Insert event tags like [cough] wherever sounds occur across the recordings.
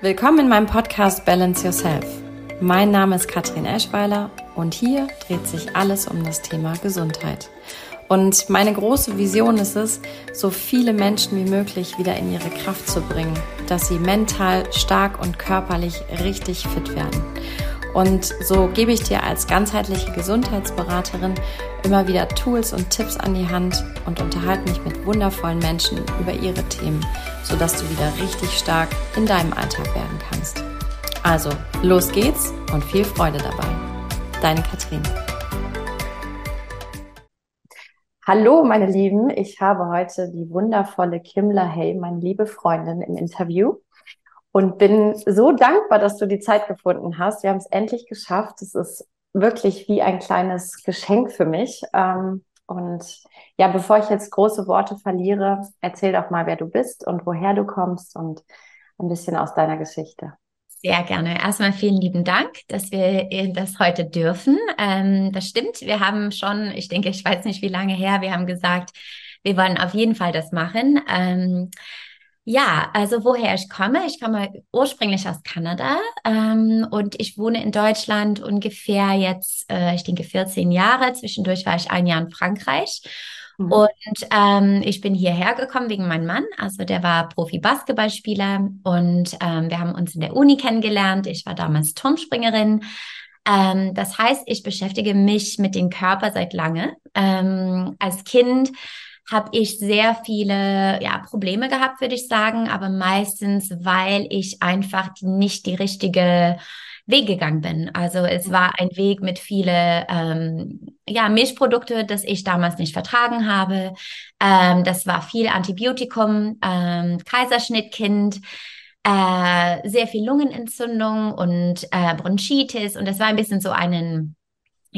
Willkommen in meinem Podcast Balance Yourself. Mein Name ist Katrin Eschweiler und hier dreht sich alles um das Thema Gesundheit. Und meine große Vision ist es, so viele Menschen wie möglich wieder in ihre Kraft zu bringen, dass sie mental stark und körperlich richtig fit werden. Und so gebe ich dir als ganzheitliche Gesundheitsberaterin immer wieder Tools und Tipps an die Hand und unterhalte mich mit wundervollen Menschen über ihre Themen, sodass du wieder richtig stark in deinem Alltag werden kannst. Also, los geht's und viel Freude dabei. Deine Katrin. Hallo, meine Lieben. Ich habe heute die wundervolle Kimla Hay, meine liebe Freundin, im Interview und bin so dankbar, dass du die Zeit gefunden hast. Wir haben es endlich geschafft. Es ist wirklich wie ein kleines Geschenk für mich. Ähm, und ja, bevor ich jetzt große Worte verliere, erzähl doch mal, wer du bist und woher du kommst und ein bisschen aus deiner Geschichte. Sehr gerne. Erstmal vielen lieben Dank, dass wir das heute dürfen. Ähm, das stimmt. Wir haben schon, ich denke, ich weiß nicht, wie lange her, wir haben gesagt, wir wollen auf jeden Fall das machen. Ja, also woher ich komme, ich komme ursprünglich aus Kanada ähm, und ich wohne in Deutschland ungefähr jetzt, äh, ich denke, 14 Jahre. Zwischendurch war ich ein Jahr in Frankreich. Mhm. Und ähm, ich bin hierher gekommen wegen meinem Mann. Also der war Profi-Basketballspieler und ähm, wir haben uns in der Uni kennengelernt. Ich war damals Turmspringerin. Ähm, das heißt, ich beschäftige mich mit dem Körper seit lange. Ähm, als Kind habe ich sehr viele ja, Probleme gehabt, würde ich sagen, aber meistens, weil ich einfach nicht die richtige Weg gegangen bin. Also es war ein Weg mit viele ähm, ja, Milchprodukte, das ich damals nicht vertragen habe. Ähm, das war viel Antibiotikum, ähm, Kaiserschnittkind, äh, sehr viel Lungenentzündung und äh, Bronchitis und das war ein bisschen so einen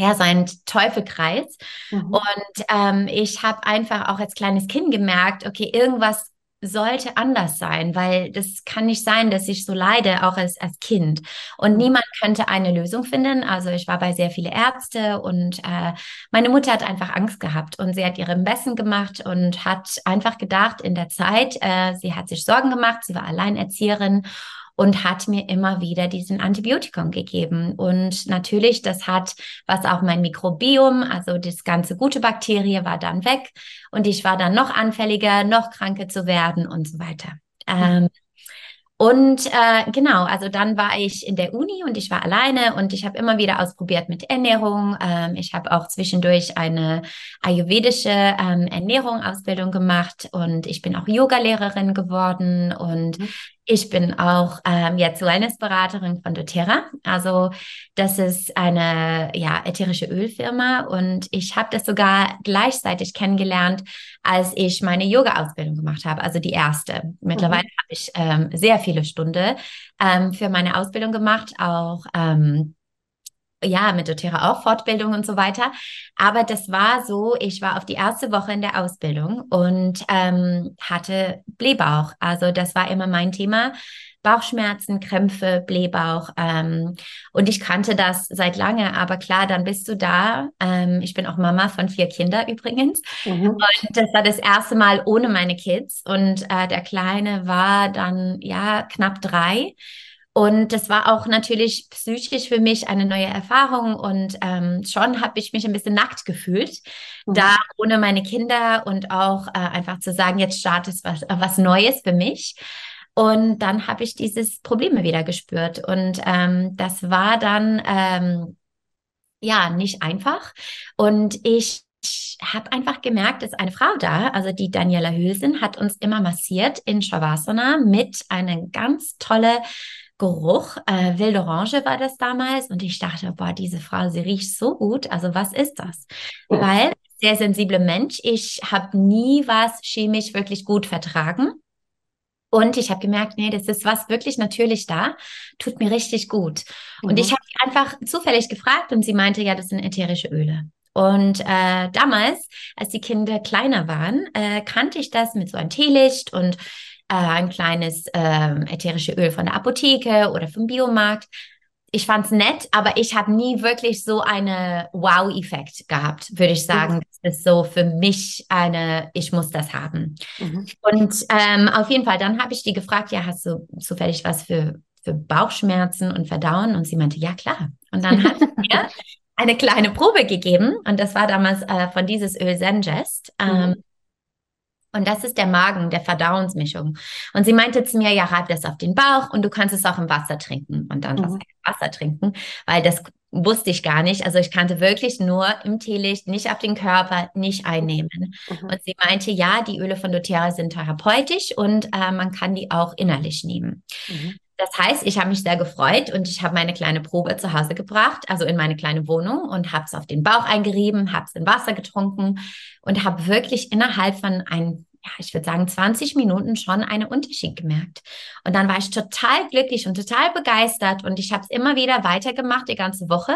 ja, so ein Teufelkreis. Mhm. Und ähm, ich habe einfach auch als kleines Kind gemerkt, okay, irgendwas sollte anders sein, weil das kann nicht sein, dass ich so leide, auch als, als Kind. Und mhm. niemand könnte eine Lösung finden. Also ich war bei sehr viele Ärzte und äh, meine Mutter hat einfach Angst gehabt und sie hat ihren Besten gemacht und hat einfach gedacht in der Zeit, äh, sie hat sich Sorgen gemacht, sie war Alleinerzieherin und hat mir immer wieder diesen Antibiotikum gegeben. Und natürlich, das hat was auch mein Mikrobiom, also das ganze gute Bakterie war dann weg und ich war dann noch anfälliger, noch kranker zu werden und so weiter. Ähm, und äh, genau, also dann war ich in der Uni und ich war alleine und ich habe immer wieder ausprobiert mit Ernährung. Ähm, ich habe auch zwischendurch eine ayurvedische ähm, Ernährung Ausbildung gemacht und ich bin auch Yogalehrerin geworden und mhm. Ich bin auch ähm, jetzt Wellnessberaterin von doTERRA. Also das ist eine ja, ätherische Ölfirma und ich habe das sogar gleichzeitig kennengelernt, als ich meine Yoga-Ausbildung gemacht habe, also die erste. Mittlerweile mhm. habe ich ähm, sehr viele Stunden ähm, für meine Ausbildung gemacht, auch ähm, ja, mit doTERRA auch Fortbildung und so weiter. Aber das war so, ich war auf die erste Woche in der Ausbildung und ähm, hatte Blähbauch. Also das war immer mein Thema. Bauchschmerzen, Krämpfe, Blähbauch. Ähm, und ich kannte das seit lange, aber klar, dann bist du da. Ähm, ich bin auch Mama von vier Kindern übrigens. Mhm. Und das war das erste Mal ohne meine Kids. Und äh, der Kleine war dann ja knapp drei. Und das war auch natürlich psychisch für mich eine neue Erfahrung und ähm, schon habe ich mich ein bisschen nackt gefühlt, mhm. da ohne meine Kinder und auch äh, einfach zu sagen, jetzt startet was, was Neues für mich. Und dann habe ich dieses Probleme wieder gespürt und ähm, das war dann ähm, ja nicht einfach und ich ich habe einfach gemerkt, dass eine Frau da, also die Daniela Hülsen, hat uns immer massiert in Shavasana mit einer ganz tolle Geruch. Äh, wilde Orange war das damals. Und ich dachte, boah, diese Frau, sie riecht so gut. Also was ist das? Oh. Weil sehr sensible Mensch. Ich habe nie was chemisch wirklich gut vertragen. Und ich habe gemerkt, nee, das ist was wirklich natürlich da, tut mir richtig gut. Mhm. Und ich habe sie einfach zufällig gefragt und sie meinte, ja, das sind ätherische Öle. Und äh, damals, als die Kinder kleiner waren, äh, kannte ich das mit so einem Teelicht und äh, ein kleines äh, ätherische Öl von der Apotheke oder vom Biomarkt. Ich fand es nett, aber ich habe nie wirklich so einen Wow-Effekt gehabt, würde ich sagen. Mhm. Das ist so für mich eine, ich muss das haben. Mhm. Und ähm, auf jeden Fall, dann habe ich die gefragt, ja, hast du zufällig was für für Bauchschmerzen und Verdauen? Und sie meinte, ja klar. Und dann hat sie [laughs] mir eine kleine Probe gegeben und das war damals äh, von dieses Öl Zengest. Ähm, mhm. Und das ist der Magen, der Verdauungsmischung. Und sie meinte zu mir, ja, reib das auf den Bauch und du kannst es auch im Wasser trinken und dann mhm. Wasser trinken, weil das wusste ich gar nicht. Also ich kannte wirklich nur im Teelicht, nicht auf den Körper, nicht einnehmen. Mhm. Und sie meinte, ja, die Öle von doTERRA sind therapeutisch und äh, man kann die auch innerlich nehmen. Mhm. Das heißt, ich habe mich sehr gefreut und ich habe meine kleine Probe zu Hause gebracht, also in meine kleine Wohnung und habe es auf den Bauch eingerieben, habe es in Wasser getrunken und habe wirklich innerhalb von ein ja, ich würde sagen, 20 Minuten schon einen Unterschied gemerkt. Und dann war ich total glücklich und total begeistert und ich habe es immer wieder weitergemacht, die ganze Woche.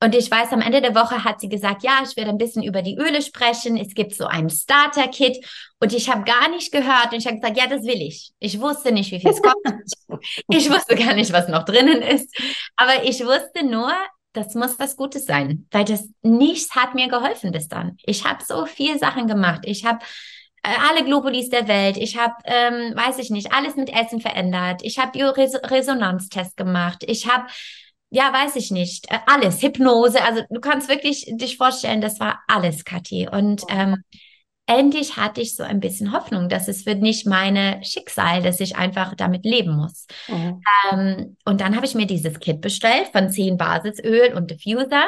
Und ich weiß, am Ende der Woche hat sie gesagt, ja, ich werde ein bisschen über die Öle sprechen. Es gibt so ein Starter-Kit. Und ich habe gar nicht gehört. Und ich habe gesagt, ja, das will ich. Ich wusste nicht, wie viel es kostet. [laughs] ich wusste gar nicht, was noch drinnen ist. Aber ich wusste nur, das muss was Gutes sein. Weil das nichts hat mir geholfen bis dann. Ich habe so viele Sachen gemacht. Ich habe äh, alle Globulis der Welt. Ich habe, ähm, weiß ich nicht, alles mit Essen verändert. Ich habe Bioresonanztest gemacht. Ich habe, ja, weiß ich nicht, äh, alles, Hypnose. Also du kannst wirklich dich vorstellen, das war alles, Kathi. Und ähm, endlich hatte ich so ein bisschen Hoffnung, dass es wird nicht meine Schicksal, dass ich einfach damit leben muss. Mhm. Ähm, und dann habe ich mir dieses Kit bestellt von zehn Basisöl und Diffuser.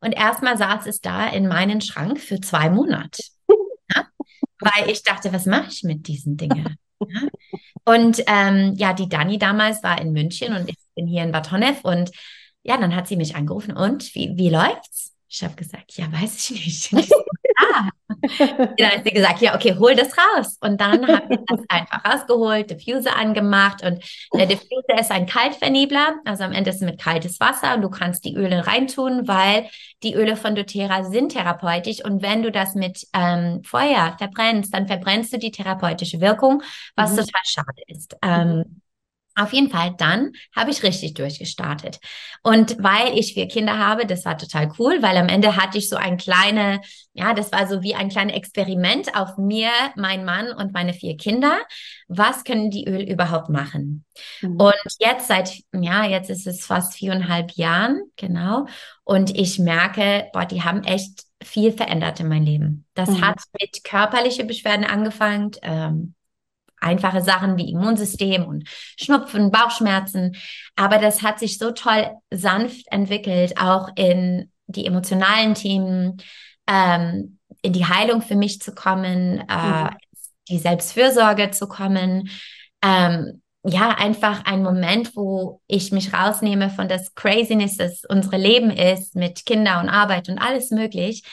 Und erstmal saß es da in meinen Schrank für zwei Monate [laughs] weil ich dachte, was mache ich mit diesen Dingen? Ja? Und ähm, ja, die Dani damals war in München und ich bin hier in Bad Honnef und ja, dann hat sie mich angerufen und wie, wie läuft's? Ich habe gesagt, ja, weiß ich nicht. ah. [laughs] Dann hat sie gesagt, ja, okay, hol das raus. Und dann habe ich das einfach rausgeholt, Diffuser angemacht und der Diffuser ist ein Kaltvernebler, also am Ende ist es mit kaltes Wasser und du kannst die Öle reintun, weil die Öle von doTERRA sind therapeutisch und wenn du das mit ähm, Feuer verbrennst, dann verbrennst du die therapeutische Wirkung, was mhm. total schade ist. Ähm, auf jeden Fall, dann habe ich richtig durchgestartet. Und weil ich vier Kinder habe, das war total cool, weil am Ende hatte ich so ein kleine, ja, das war so wie ein kleines Experiment auf mir, mein Mann und meine vier Kinder. Was können die Öl überhaupt machen? Mhm. Und jetzt seit, ja, jetzt ist es fast viereinhalb Jahren, genau. Und ich merke, boah, die haben echt viel verändert in mein Leben. Das mhm. hat mit körperlichen Beschwerden angefangen, ähm, einfache Sachen wie Immunsystem und Schnupfen, Bauchschmerzen. Aber das hat sich so toll sanft entwickelt, auch in die emotionalen Themen, ähm, in die Heilung für mich zu kommen, äh, mhm. die Selbstfürsorge zu kommen. Ähm, ja, einfach ein Moment, wo ich mich rausnehme von das Craziness, das unsere Leben ist, mit Kinder und Arbeit und alles möglich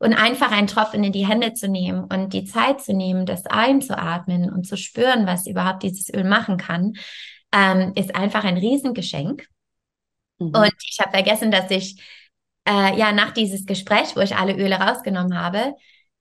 und einfach einen Tropfen in die Hände zu nehmen und die Zeit zu nehmen, das einzuatmen und zu spüren, was überhaupt dieses Öl machen kann, ähm, ist einfach ein Riesengeschenk. Mhm. Und ich habe vergessen, dass ich äh, ja nach dieses Gespräch, wo ich alle Öle rausgenommen habe,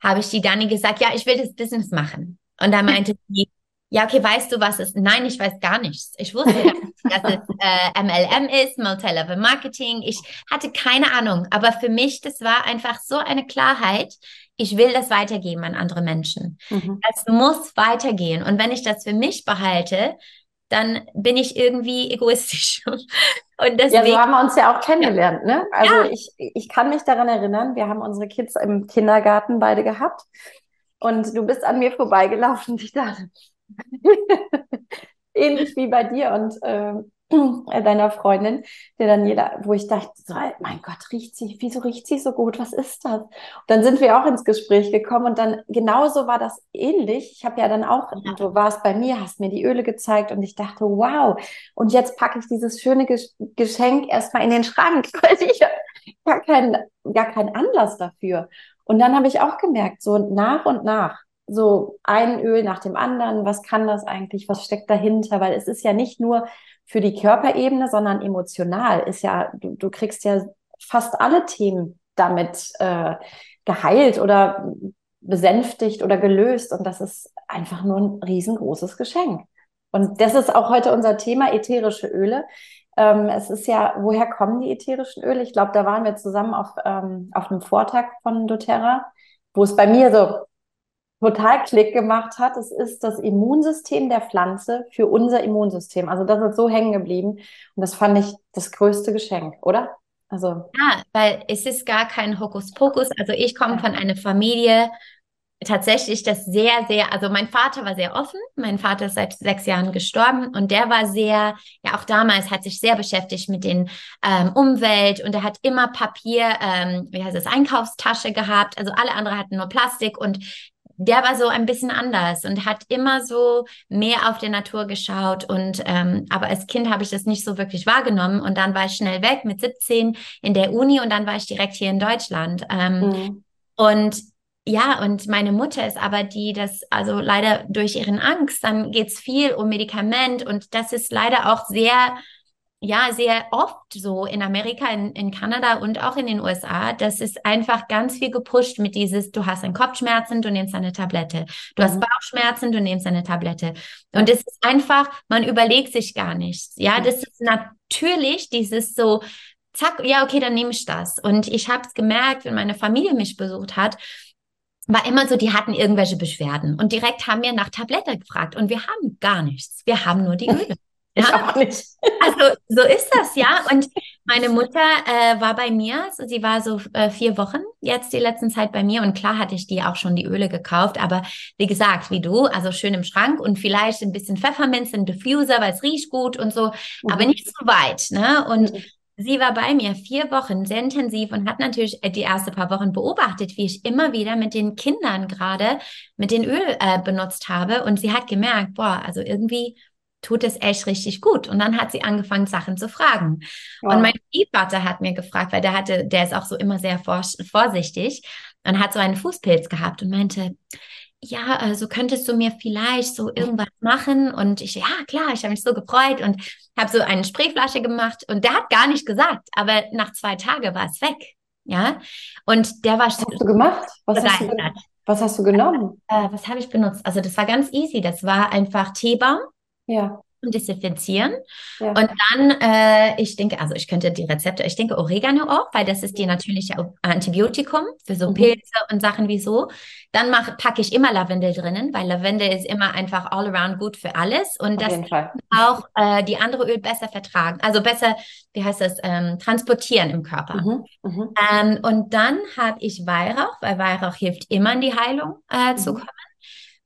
habe ich die Dani gesagt, ja, ich will das Business machen. Und da meinte sie, ja, okay, weißt du, was es ist? Nein, ich weiß gar nichts. Ich wusste, dass, dass es [laughs] äh, MLM ist, Multilevel Marketing. Ich hatte keine Ahnung, aber für mich, das war einfach so eine Klarheit. Ich will das weitergeben an andere Menschen. Mhm. Es muss weitergehen. Und wenn ich das für mich behalte, dann bin ich irgendwie [laughs] egoistisch. Und deswegen, ja, so haben wir uns ja auch kennengelernt, ne? Also ja. ich, ich kann mich daran erinnern, wir haben unsere Kids im Kindergarten beide gehabt. Und du bist an mir vorbeigelaufen [laughs] ich dachte, [laughs] Ähnlich wie bei dir und äh, [clears throat] deiner Freundin, der Daniela, wo ich dachte, so, mein Gott, riecht sie, wieso riecht sie so gut? Was ist das? Und dann sind wir auch ins Gespräch gekommen und dann genauso war das ähnlich. Ich habe ja dann auch, ja. du warst bei mir, hast mir die Öle gezeigt und ich dachte, wow, und jetzt packe ich dieses schöne Geschenk erstmal in den Schrank, [laughs] weil ich gar keinen, gar keinen Anlass dafür. Und dann habe ich auch gemerkt, so nach und nach, so ein Öl nach dem anderen. Was kann das eigentlich? Was steckt dahinter? Weil es ist ja nicht nur für die Körperebene, sondern emotional. Ist ja, du, du kriegst ja fast alle Themen damit äh, geheilt oder besänftigt oder gelöst. Und das ist einfach nur ein riesengroßes Geschenk. Und das ist auch heute unser Thema, ätherische Öle. Ähm, es ist ja, woher kommen die ätherischen Öle? Ich glaube, da waren wir zusammen auf, ähm, auf einem Vortrag von doTERRA, wo es bei mir so total Klick gemacht hat, es ist das Immunsystem der Pflanze für unser Immunsystem. Also das ist so hängen geblieben. Und das fand ich das größte Geschenk, oder? Also. Ja, weil es ist gar kein Hokuspokus. Also ich komme von einer Familie, tatsächlich das sehr, sehr, also mein Vater war sehr offen. Mein Vater ist seit sechs Jahren gestorben und der war sehr, ja auch damals hat sich sehr beschäftigt mit den ähm, Umwelt und er hat immer Papier, ähm, wie heißt es, Einkaufstasche gehabt. Also alle anderen hatten nur Plastik und der war so ein bisschen anders und hat immer so mehr auf die Natur geschaut und ähm, aber als Kind habe ich das nicht so wirklich wahrgenommen und dann war ich schnell weg mit 17 in der Uni und dann war ich direkt hier in Deutschland ähm, mhm. und ja, und meine Mutter ist aber die, das, also leider durch ihren Angst, dann geht es viel um Medikament und das ist leider auch sehr, ja, sehr oft so in Amerika, in, in Kanada und auch in den USA. Das ist einfach ganz viel gepusht mit dieses, du hast einen Kopfschmerzen, du nimmst eine Tablette. Du mhm. hast Bauchschmerzen, du nimmst eine Tablette. Und es ist einfach, man überlegt sich gar nichts. Ja, das ist natürlich dieses so, zack, ja, okay, dann nehme ich das. Und ich habe es gemerkt, wenn meine Familie mich besucht hat, war immer so, die hatten irgendwelche Beschwerden und direkt haben wir nach Tablette gefragt und wir haben gar nichts. Wir haben nur die [laughs] Öle. Ja? Ich auch nicht. [laughs] Also so ist das, ja. [laughs] Und meine Mutter äh, war bei mir, sie war so äh, vier Wochen jetzt die letzten Zeit bei mir und klar hatte ich die auch schon die Öle gekauft, aber wie gesagt, wie du, also schön im Schrank und vielleicht ein bisschen Pfefferminz, ein Diffuser, weil es riecht gut und so, mhm. aber nicht zu weit, ne? Und mhm. Sie war bei mir vier Wochen sehr intensiv und hat natürlich äh, die ersten paar Wochen beobachtet, wie ich immer wieder mit den Kindern gerade mit den Öl äh, benutzt habe. Und sie hat gemerkt, boah, also irgendwie tut es echt richtig gut. Und dann hat sie angefangen, Sachen zu fragen. Wow. Und mein Stiefvater hat mir gefragt, weil der hatte, der ist auch so immer sehr vorsichtig und hat so einen Fußpilz gehabt und meinte, ja, also könntest du mir vielleicht so irgendwas machen? Und ich, ja, klar, ich habe mich so gefreut und habe so eine Sprayflasche gemacht und der hat gar nicht gesagt, aber nach zwei Tagen war es weg. Ja, und der war. Was hast du gemacht? Was hast du, was hast du genommen? Äh, was habe ich benutzt? Also, das war ganz easy. Das war einfach Teebaum. Ja und desinfizieren. Ja. Und dann, äh, ich denke, also ich könnte die Rezepte, ich denke Oregano auch, weil das ist die natürliche Antibiotikum für so mhm. Pilze und Sachen wie so. Dann mach, packe ich immer Lavendel drinnen, weil Lavendel ist immer einfach all around gut für alles und das auch äh, die andere Öl besser vertragen, also besser, wie heißt das, ähm, transportieren im Körper. Mhm. Mhm. Ähm, und dann habe ich Weihrauch, weil Weihrauch hilft immer in die Heilung äh, zu mhm. kommen.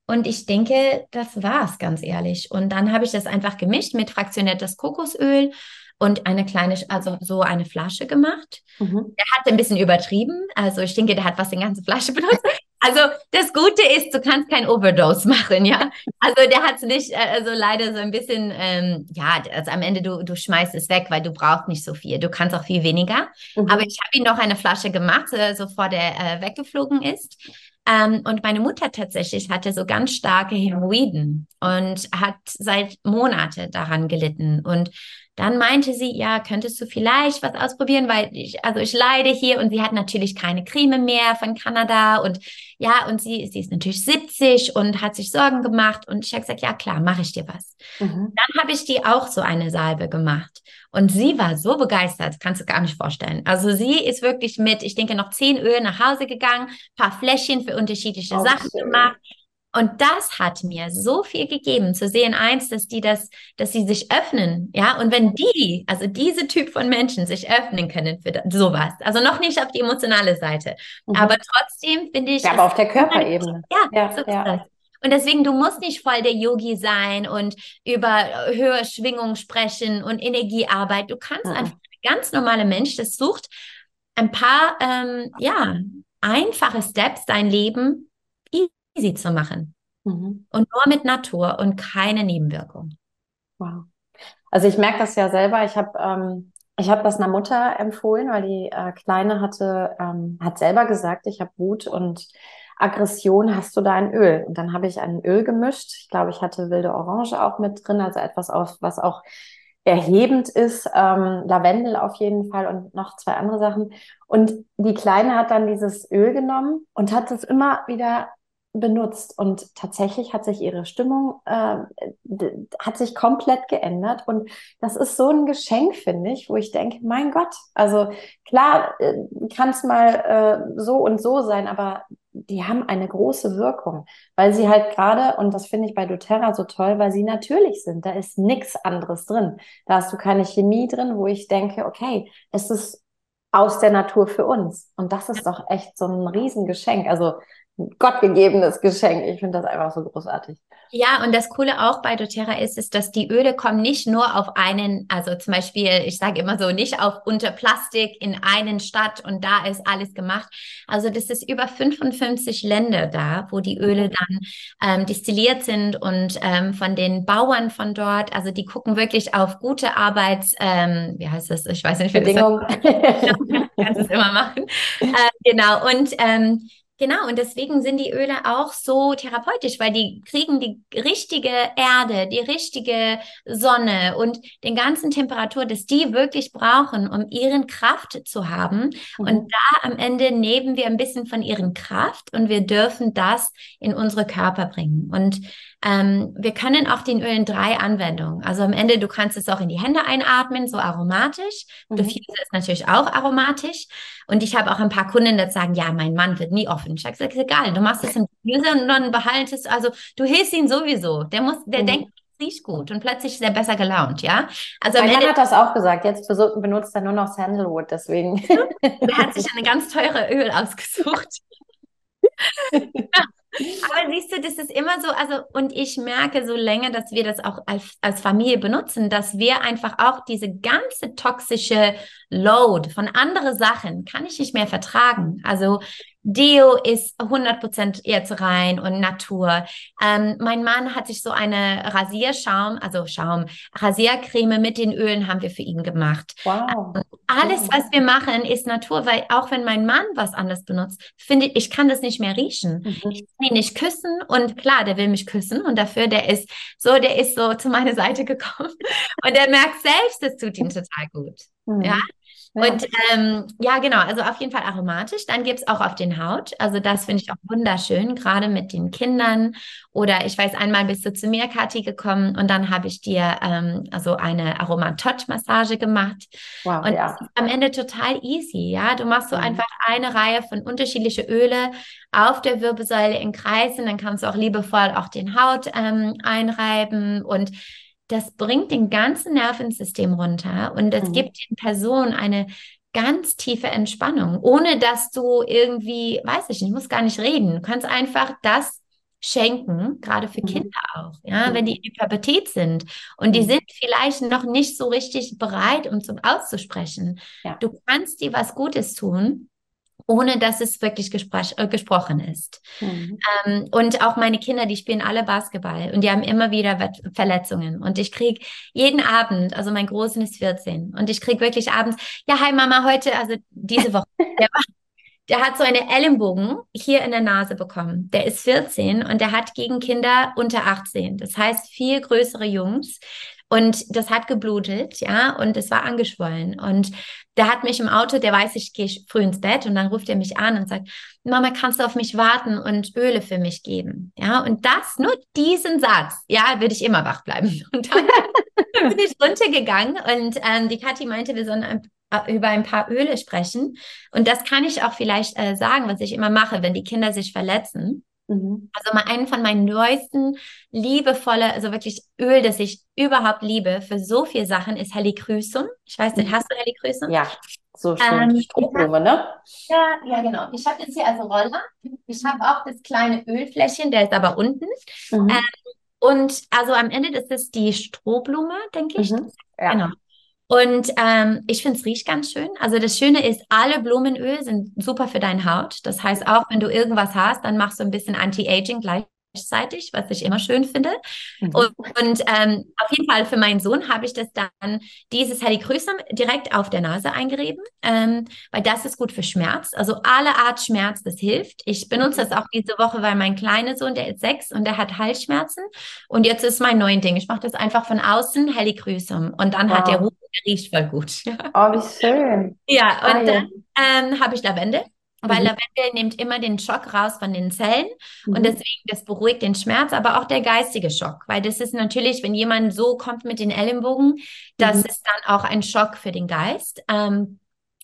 Und ich denke, das war's, ganz ehrlich. Und dann habe ich das einfach gemischt mit fraktioniertes Kokosöl und eine kleine, also so eine Flasche gemacht. Mhm. Der hat ein bisschen übertrieben. Also ich denke, der hat was in ganze Flasche [laughs] benutzt. Also das Gute ist, du kannst kein Overdose machen, ja. Also der hat es nicht, äh, also leider so ein bisschen, ähm, ja, also am Ende du, du schmeißt es weg, weil du brauchst nicht so viel. Du kannst auch viel weniger. Mhm. Aber ich habe ihm noch eine Flasche gemacht, äh, so vor der äh, weggeflogen ist. Ähm, und meine Mutter tatsächlich hatte so ganz starke Hämorrhoiden und hat seit Monate daran gelitten. Und dann meinte sie, ja, könntest du vielleicht was ausprobieren, weil ich, also ich leide hier und sie hat natürlich keine Creme mehr von Kanada und ja, und sie, sie ist natürlich 70 und hat sich Sorgen gemacht und ich habe gesagt, ja klar, mache ich dir was. Mhm. Dann habe ich die auch so eine Salbe gemacht und sie war so begeistert, kannst du gar nicht vorstellen. Also sie ist wirklich mit, ich denke, noch zehn Öl nach Hause gegangen, paar Fläschchen für unterschiedliche oh, Sachen gemacht und das hat mir so viel gegeben, zu sehen, eins, dass die das, dass sie sich öffnen, ja. Und wenn die, also diese Typ von Menschen sich öffnen können für sowas, also noch nicht auf die emotionale Seite, mhm. aber trotzdem finde ich. Ja, aber auf der Körperebene. Ja, ja, so ja. Und deswegen, du musst nicht voll der Yogi sein und über höhere Schwingungen sprechen und Energiearbeit. Du kannst mhm. einfach ein ganz normaler Mensch, das sucht ein paar, ähm, ja, einfache Steps, dein Leben easy zu machen. Mhm. Und nur mit Natur und keine Nebenwirkung. Wow. Also ich merke das ja selber. Ich habe ähm, ich habe das einer Mutter empfohlen, weil die äh, Kleine hatte ähm, hat selber gesagt, ich habe Wut und Aggression, hast du da ein Öl? Und dann habe ich ein Öl gemischt. Ich glaube, ich hatte wilde Orange auch mit drin, also etwas, auf, was auch erhebend ist. Ähm, Lavendel auf jeden Fall und noch zwei andere Sachen. Und die Kleine hat dann dieses Öl genommen und hat es immer wieder benutzt und tatsächlich hat sich ihre Stimmung äh, hat sich komplett geändert und das ist so ein Geschenk finde ich, wo ich denke, mein Gott, also klar äh, kann es mal äh, so und so sein, aber die haben eine große Wirkung, weil sie halt gerade, und das finde ich bei doTERRA so toll, weil sie natürlich sind. Da ist nichts anderes drin. Da hast du keine Chemie drin, wo ich denke, okay, es ist aus der Natur für uns. Und das ist doch echt so ein Riesengeschenk. Also gottgegebenes Geschenk. Ich finde das einfach so großartig. Ja, und das Coole auch bei doTERRA ist, ist, dass die Öle kommen nicht nur auf einen, also zum Beispiel, ich sage immer so, nicht auf unter Plastik in einen Stadt und da ist alles gemacht. Also das ist über 55 Länder da, wo die Öle dann ähm, destilliert sind und ähm, von den Bauern von dort, also die gucken wirklich auf gute Arbeits, ähm, wie heißt das? Ich weiß nicht, wie Bedingungen. [laughs] kannst es immer machen. [laughs] Äh, genau. Und ähm, Genau, und deswegen sind die Öle auch so therapeutisch, weil die kriegen die richtige Erde, die richtige Sonne und den ganzen Temperatur, dass die wirklich brauchen, um ihren Kraft zu haben. Mhm. Und da am Ende nehmen wir ein bisschen von ihren Kraft und wir dürfen das in unsere Körper bringen. Und ähm, wir können auch den Öl in drei Anwendungen. Also am Ende, du kannst es auch in die Hände einatmen, so aromatisch. Mhm. Diffuse ist natürlich auch aromatisch. Und ich habe auch ein paar Kunden, die sagen, ja, mein Mann wird nie offen. Ich habe gesagt, egal, du machst es im Diffuser und dann behaltest, also du hilfst ihn sowieso. Der muss, der mhm. denkt, riecht gut und plötzlich ist er besser gelaunt, ja. Also mein Mann hat das auch gesagt. Jetzt benutzt er nur noch Sandalwood, deswegen. er hat sich eine ganz teure Öl ausgesucht. [laughs] ja. Aber siehst du, das ist immer so, also, und ich merke so länger, dass wir das auch als, als Familie benutzen, dass wir einfach auch diese ganze toxische Load von anderen Sachen kann ich nicht mehr vertragen. Also, Deo ist 100% jetzt rein und Natur. Ähm, mein Mann hat sich so eine Rasierschaum, also Schaum, Rasiercreme mit den Ölen haben wir für ihn gemacht. Wow. Ähm, alles, was wir machen, ist Natur, weil auch wenn mein Mann was anderes benutzt, finde ich, ich kann das nicht mehr riechen. Mhm. Ich kann ihn nicht küssen und klar, der will mich küssen und dafür, der ist so, der ist so zu meiner Seite gekommen [laughs] und er merkt selbst, das tut ihm total gut. Mhm. Ja, und ähm, ja, genau, also auf jeden Fall aromatisch. Dann gibt es auch auf den Haut. Also das finde ich auch wunderschön, gerade mit den Kindern. Oder ich weiß, einmal bist du zu mir, Kathi, gekommen und dann habe ich dir ähm, also eine Aromatouch-Massage gemacht. Wow, und ja. das ist am Ende total easy, ja. Du machst so mhm. einfach eine Reihe von unterschiedliche Öle auf der Wirbelsäule in Kreisen. Dann kannst du auch liebevoll auch den Haut ähm, einreiben und das bringt den ganzen Nervensystem runter und das mhm. gibt den Personen eine ganz tiefe Entspannung, ohne dass du irgendwie, weiß ich nicht, muss gar nicht reden. Du kannst einfach das schenken, gerade für mhm. Kinder auch, ja, mhm. wenn die in der Pubertät sind und die mhm. sind vielleicht noch nicht so richtig bereit, um zum auszusprechen. Ja. Du kannst dir was Gutes tun ohne dass es wirklich äh, gesprochen ist. Mhm. Ähm, und auch meine Kinder, die spielen alle Basketball und die haben immer wieder Verletzungen. Und ich kriege jeden Abend, also mein Großen ist 14, und ich kriege wirklich abends, ja, hi Mama, heute, also diese Woche, [laughs] der, der hat so eine Ellenbogen hier in der Nase bekommen. Der ist 14 und der hat gegen Kinder unter 18. Das heißt, viel größere Jungs. Und das hat geblutet, ja, und es war angeschwollen. Und der hat mich im Auto, der weiß, ich gehe früh ins Bett und dann ruft er mich an und sagt, Mama, kannst du auf mich warten und Öle für mich geben? Ja, und das, nur diesen Satz, ja, würde ich immer wach bleiben. [laughs] Und dann [laughs] bin ich runtergegangen und ähm, die Kathi meinte, wir sollen ein, äh, über ein paar Öle sprechen. Und das kann ich auch vielleicht äh, sagen, was ich immer mache, wenn die Kinder sich verletzen. Mhm. Also mal einen von meinen neuesten liebevolle, also wirklich Öl, das ich überhaupt liebe für so viele Sachen, ist Helichrysum. Ich weiß nicht, mhm. hast du Helichrysum? Ja, so schön. Ähm, Strohblume, ne? Ja, ja, genau. Ich habe jetzt hier also Roller. Ich habe auch das kleine Ölfläschchen, der ist aber unten. Mhm. Ähm, und also am Ende, das ist die Strohblume, denke ich. Mhm. Ja. Genau. Und ähm, ich finde es riecht ganz schön. Also das Schöne ist, alle Blumenöl sind super für deine Haut. Das heißt, auch wenn du irgendwas hast, dann machst du ein bisschen Anti-Aging gleich gleichzeitig, was ich immer schön finde. Mhm. Und, und ähm, auf jeden Fall für meinen Sohn habe ich das dann, dieses Helichrysum direkt auf der Nase eingerieben, ähm, weil das ist gut für Schmerz. Also alle Art Schmerz, das hilft. Ich benutze das auch diese Woche, weil mein kleiner Sohn, der ist sechs und der hat Halsschmerzen. Und jetzt ist mein neues Ding. Ich mache das einfach von außen, Helichrysum. Und dann wow. hat der Ruhe, der riecht voll gut. Oh, wie schön. [laughs] Ja, und ah, dann ähm, habe ich Lavendel. Weil mhm. Lavendel nimmt immer den Schock raus von den Zellen mhm. und deswegen, das beruhigt den Schmerz, aber auch der geistige Schock. Weil das ist natürlich, wenn jemand so kommt mit den Ellenbogen, das mhm. ist dann auch ein Schock für den Geist. Ähm,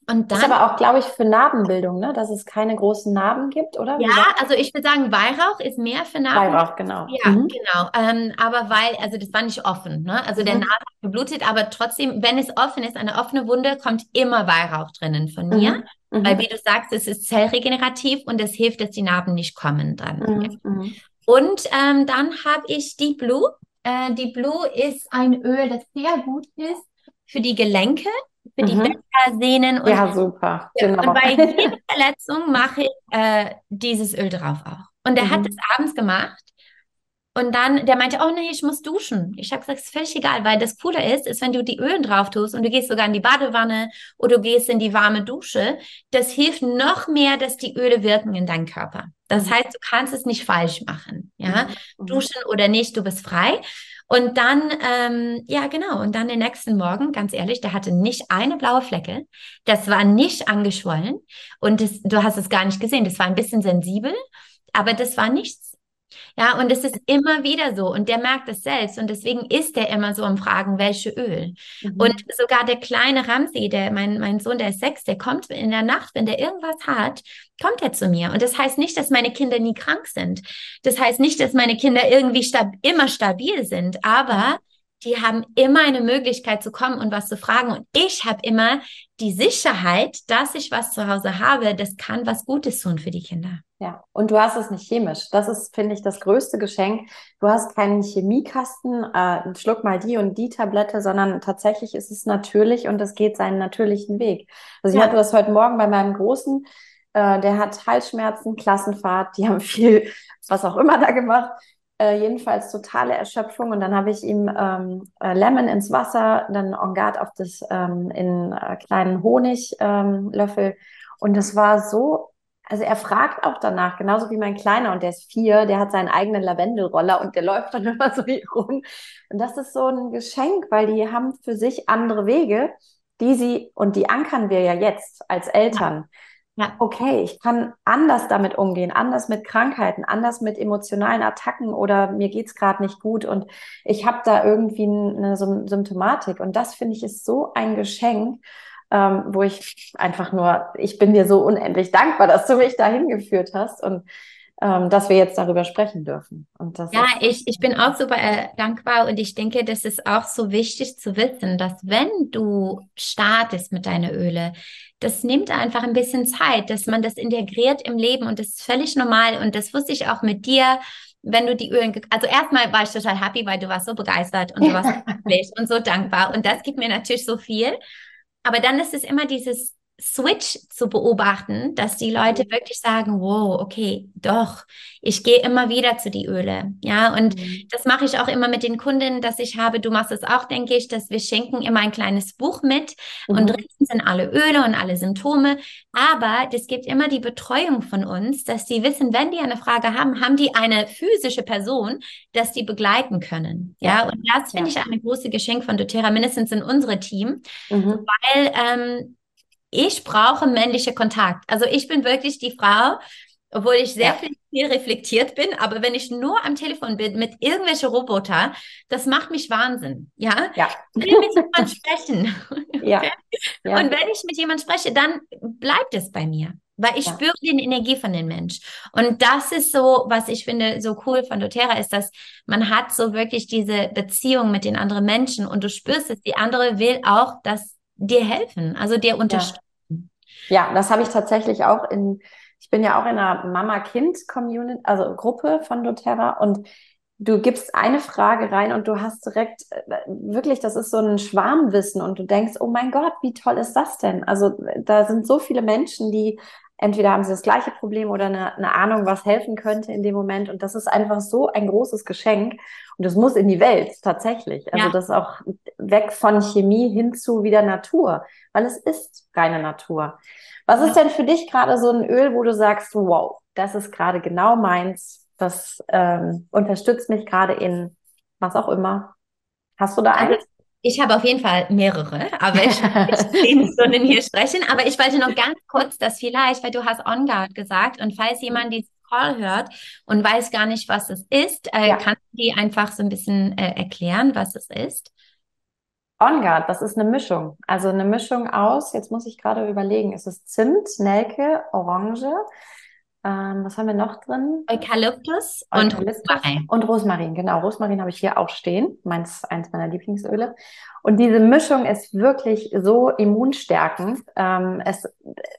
Und dann, ist aber auch, glaube ich, für Narbenbildung, ne? dass es keine großen Narben gibt, oder? Ja, also ich würde sagen, Weihrauch ist mehr für Narben. Weihrauch, genau. Ja, mhm. genau. Ähm, aber weil, also das war nicht offen, ne? Also mhm. der Narbe geblutet, aber trotzdem, wenn es offen ist, eine offene Wunde, kommt immer Weihrauch drinnen von mir. Mhm. mhm. Weil, wie du sagst, es ist zellregenerativ und es hilft, dass die Narben nicht kommen dran. Mhm. mhm. Und ähm, dann habe ich die Blue. Äh, die Blue ist ein Öl, das sehr gut ist für die Gelenke für die mhm. Beta-Sehnen. Ja, super. Genau. Und bei [laughs] jeder Verletzung mache ich äh, dieses Öl drauf auch. Und er mhm. hat es abends gemacht. Und dann, der meinte, oh nee, ich muss duschen. Ich habe gesagt, ist völlig egal, weil das Coole ist, ist, wenn du die Ölen drauf tust und du gehst sogar in die Badewanne oder du gehst in die warme Dusche, das hilft noch mehr, dass die Öle wirken in deinem Körper. Das mhm. heißt, du kannst es nicht falsch machen. Ja, mhm. mhm. duschen oder nicht, du bist frei. Und dann, ähm, ja genau, und dann den nächsten Morgen, ganz ehrlich, der hatte nicht eine blaue Flecke. Das war nicht angeschwollen und das, du hast es gar nicht gesehen. Das war ein bisschen sensibel, aber das war nichts. Ja, und es ist immer wieder so und der merkt es selbst und deswegen ist er immer so am Fragen, welche Öl. Mhm. Und sogar der kleine Ramsey, der, mein, mein Sohn, der ist sechs, der kommt in der Nacht, wenn der irgendwas hat, kommt er zu mir. Und das heißt nicht, dass meine Kinder nie krank sind. Das heißt nicht, dass meine Kinder irgendwie stab immer stabil sind, aber die haben immer eine Möglichkeit zu kommen und was zu fragen. Und ich habe immer die Sicherheit, dass ich was zu Hause habe, das kann was Gutes tun für die Kinder. Ja, und du hast es nicht chemisch. Das ist, finde ich, das größte Geschenk. Du hast keinen Chemiekasten, äh, schluck mal die und die Tablette, sondern tatsächlich ist es natürlich und es geht seinen natürlichen Weg. Also ja. ich hatte das heute Morgen bei meinem Großen, äh, der hat Halsschmerzen, Klassenfahrt, die [laughs] haben viel, was auch immer da gemacht. Äh, jedenfalls totale Erschöpfung und dann habe ich ihm ähm, äh, Lemon ins Wasser, dann Garde auf das ähm, in äh, kleinen Honiglöffel ähm, und das war so, also er fragt auch danach, genauso wie mein Kleiner und der ist vier, der hat seinen eigenen Lavendelroller und der läuft dann [laughs] immer so hier rum und das ist so ein Geschenk, weil die haben für sich andere Wege, die sie und die ankern wir ja jetzt als Eltern. Ja okay, ich kann anders damit umgehen, anders mit Krankheiten, anders mit emotionalen Attacken oder mir geht's gerade nicht gut und ich habe da irgendwie eine Symptomatik. Und das finde ich ist so ein Geschenk, ähm, wo ich einfach nur, ich bin dir so unendlich dankbar, dass du mich dahin geführt hast und ähm, dass wir jetzt darüber sprechen dürfen. Und das ja, ich, ich bin auch super äh, dankbar und ich denke, das ist auch so wichtig zu wissen, dass wenn du startest mit deinen Öle, das nimmt einfach ein bisschen Zeit, dass man das integriert im Leben und das ist völlig normal und das wusste ich auch mit dir wenn du die Ölen, also erstmal war ich total happy, weil du warst so begeistert und du warst [laughs] glücklich und so dankbar und das gibt mir natürlich so viel. Aber dann ist es immer dieses Switch zu beobachten, dass die Leute mhm. wirklich sagen, wow, okay, doch, ich gehe immer wieder zu die Öle. Ja, und mhm. das mache ich auch immer mit den Kunden, dass ich habe, du machst es auch, denke ich, dass wir schenken immer ein kleines Buch mit mhm. und drin sind alle Öle und alle Symptome. Aber das gibt immer die Betreuung von uns, dass die wissen, wenn die eine Frage haben, haben die eine physische Person, dass die begleiten können. Ja, ja. und das finde ja. ich eine große Geschenk von doTERRA, mindestens in unserem Team, mhm. weil ähm, ich brauche männliche Kontakt. Also ich bin wirklich die Frau, obwohl ich sehr ja. viel reflektiert bin, aber wenn ich nur am Telefon bin mit irgendwelchen Roboter, das macht mich Wahnsinn. Ja, ja. ich will mit jemandem [laughs] sprechen. Ja. ja. Und wenn ich mit jemandem spreche, dann bleibt es bei mir. Weil ich ja. spüre die Energie von dem Mensch. Und das ist so, was ich finde so cool von doTERRA, ist, dass man hat so wirklich diese Beziehung mit den anderen Menschen und du spürst es, die andere will auch, dass dir helfen, also dir unterstützen. Ja, ja das habe ich tatsächlich auch in, ich bin ja auch in einer Mama-Kind-Community, also Gruppe von doTERRA und du gibst eine Frage rein und du hast direkt äh, wirklich, das ist so ein Schwarmwissen und du denkst, oh mein Gott, wie toll ist das denn? Also da sind so viele Menschen, die entweder haben sie das gleiche Problem oder eine, eine Ahnung, was helfen könnte in dem Moment. Und das ist einfach so ein großes Geschenk. Und das muss in die Welt tatsächlich. Also ja. das auch weg von Chemie hin zu wieder Natur, weil es ist reine Natur. Was ist denn für dich gerade so ein Öl, wo du sagst, wow, das ist gerade genau meins, das ähm, unterstützt mich gerade in was auch immer. Hast du da also, eins? Ich habe auf jeden Fall mehrere, aber ich will zehn Stunden hier sprechen. Aber ich wollte noch ganz kurz das vielleicht, weil du hast On Guard gesagt und falls jemand diesen Call hört und weiß gar nicht, was es ist, äh, ja. kannst du die einfach so ein bisschen äh, erklären, was es ist? On Guard, das ist eine Mischung. Also eine Mischung aus, jetzt muss ich gerade überlegen, ist es Zimt, Nelke, Orange, ähm, was haben wir noch drin? Eukalyptus, Eukalyptus und Rosmarin. Und Rosmarin, genau. Rosmarin habe ich hier auch stehen. Meins, eins meiner Lieblingsöle. Und diese Mischung ist wirklich so immunstärkend. Ähm, es,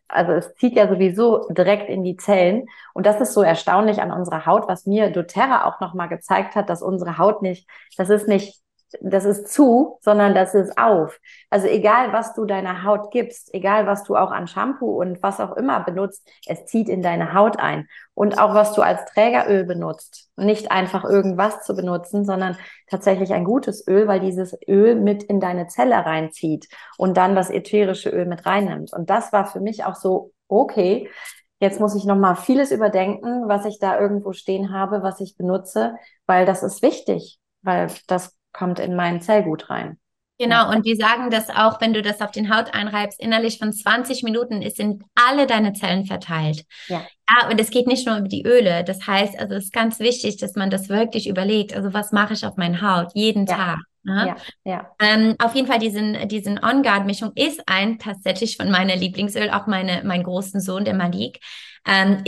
also es zieht ja sowieso direkt in die Zellen. Und das ist so erstaunlich an unserer Haut, was mir doTERRA auch nochmal gezeigt hat, dass unsere Haut nicht, das ist nicht das ist zu, sondern das ist auf. Also egal, was du deiner Haut gibst, egal, was du auch an Shampoo und was auch immer benutzt, es zieht in deine Haut ein. Und auch was du als Trägeröl benutzt, nicht einfach irgendwas zu benutzen, sondern tatsächlich ein gutes Öl, weil dieses Öl mit in deine Zelle reinzieht und dann das ätherische Öl mit reinnimmt. Und das war für mich auch so, okay, Jetzt muss ich nochmal vieles überdenken, was ich da irgendwo stehen habe, was ich benutze, weil das ist wichtig, weil das kommt in mein Zellgut rein. Genau, und die sagen das auch, wenn du das auf den Haut einreibst, innerlich von 20 Minuten sind alle deine Zellen verteilt. Ja. Ja, und es geht nicht nur über die Öle. Das heißt, also es ist ganz wichtig, dass man das wirklich überlegt. Also was mache ich auf meine Haut jeden ja. Tag? Ja, ja. Ähm, auf jeden Fall, diesen, diesen On-Guard-Mischung ist ein tatsächlich von meiner Lieblingsöl, auch meine, mein großen Sohn, der Malik. Ähm,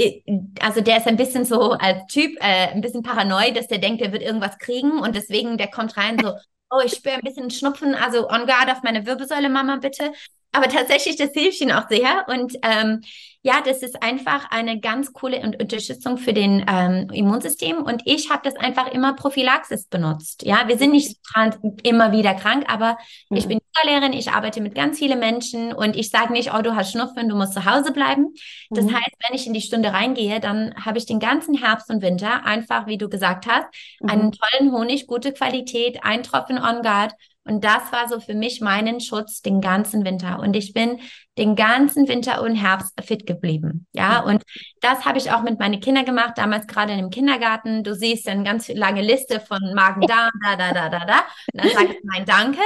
also der ist ein bisschen so als Typ, äh, ein bisschen paranoid, dass der denkt, er wird irgendwas kriegen und deswegen, der kommt rein so, [laughs] oh, ich spüre ein bisschen Schnupfen, also on guard auf meine Wirbelsäule, Mama, bitte. Aber tatsächlich, das hilft ihnen auch sehr. Und ähm, ja, das ist einfach eine ganz coole Unterstützung für den ähm, Immunsystem. Und ich habe das einfach immer Prophylaxis benutzt. Ja, wir sind nicht immer wieder krank, aber mhm. ich bin Yoga-Lehrerin, ich arbeite mit ganz vielen Menschen und ich sage nicht, oh, du hast Schnupfen, du musst zu Hause bleiben. Das mhm. heißt, wenn ich in die Stunde reingehe, dann habe ich den ganzen Herbst und Winter einfach, wie du gesagt hast, mhm. einen tollen Honig, gute Qualität, ein Tropfen On Guard und das war so für mich meinen Schutz den ganzen Winter. Und ich bin den ganzen Winter und Herbst fit geblieben. Ja, und das habe ich auch mit meinen Kindern gemacht, damals gerade im Kindergarten. Du siehst eine ganz lange Liste von Magen-Darm, da, da, da, da, da. Und dann sage ich mein Danke.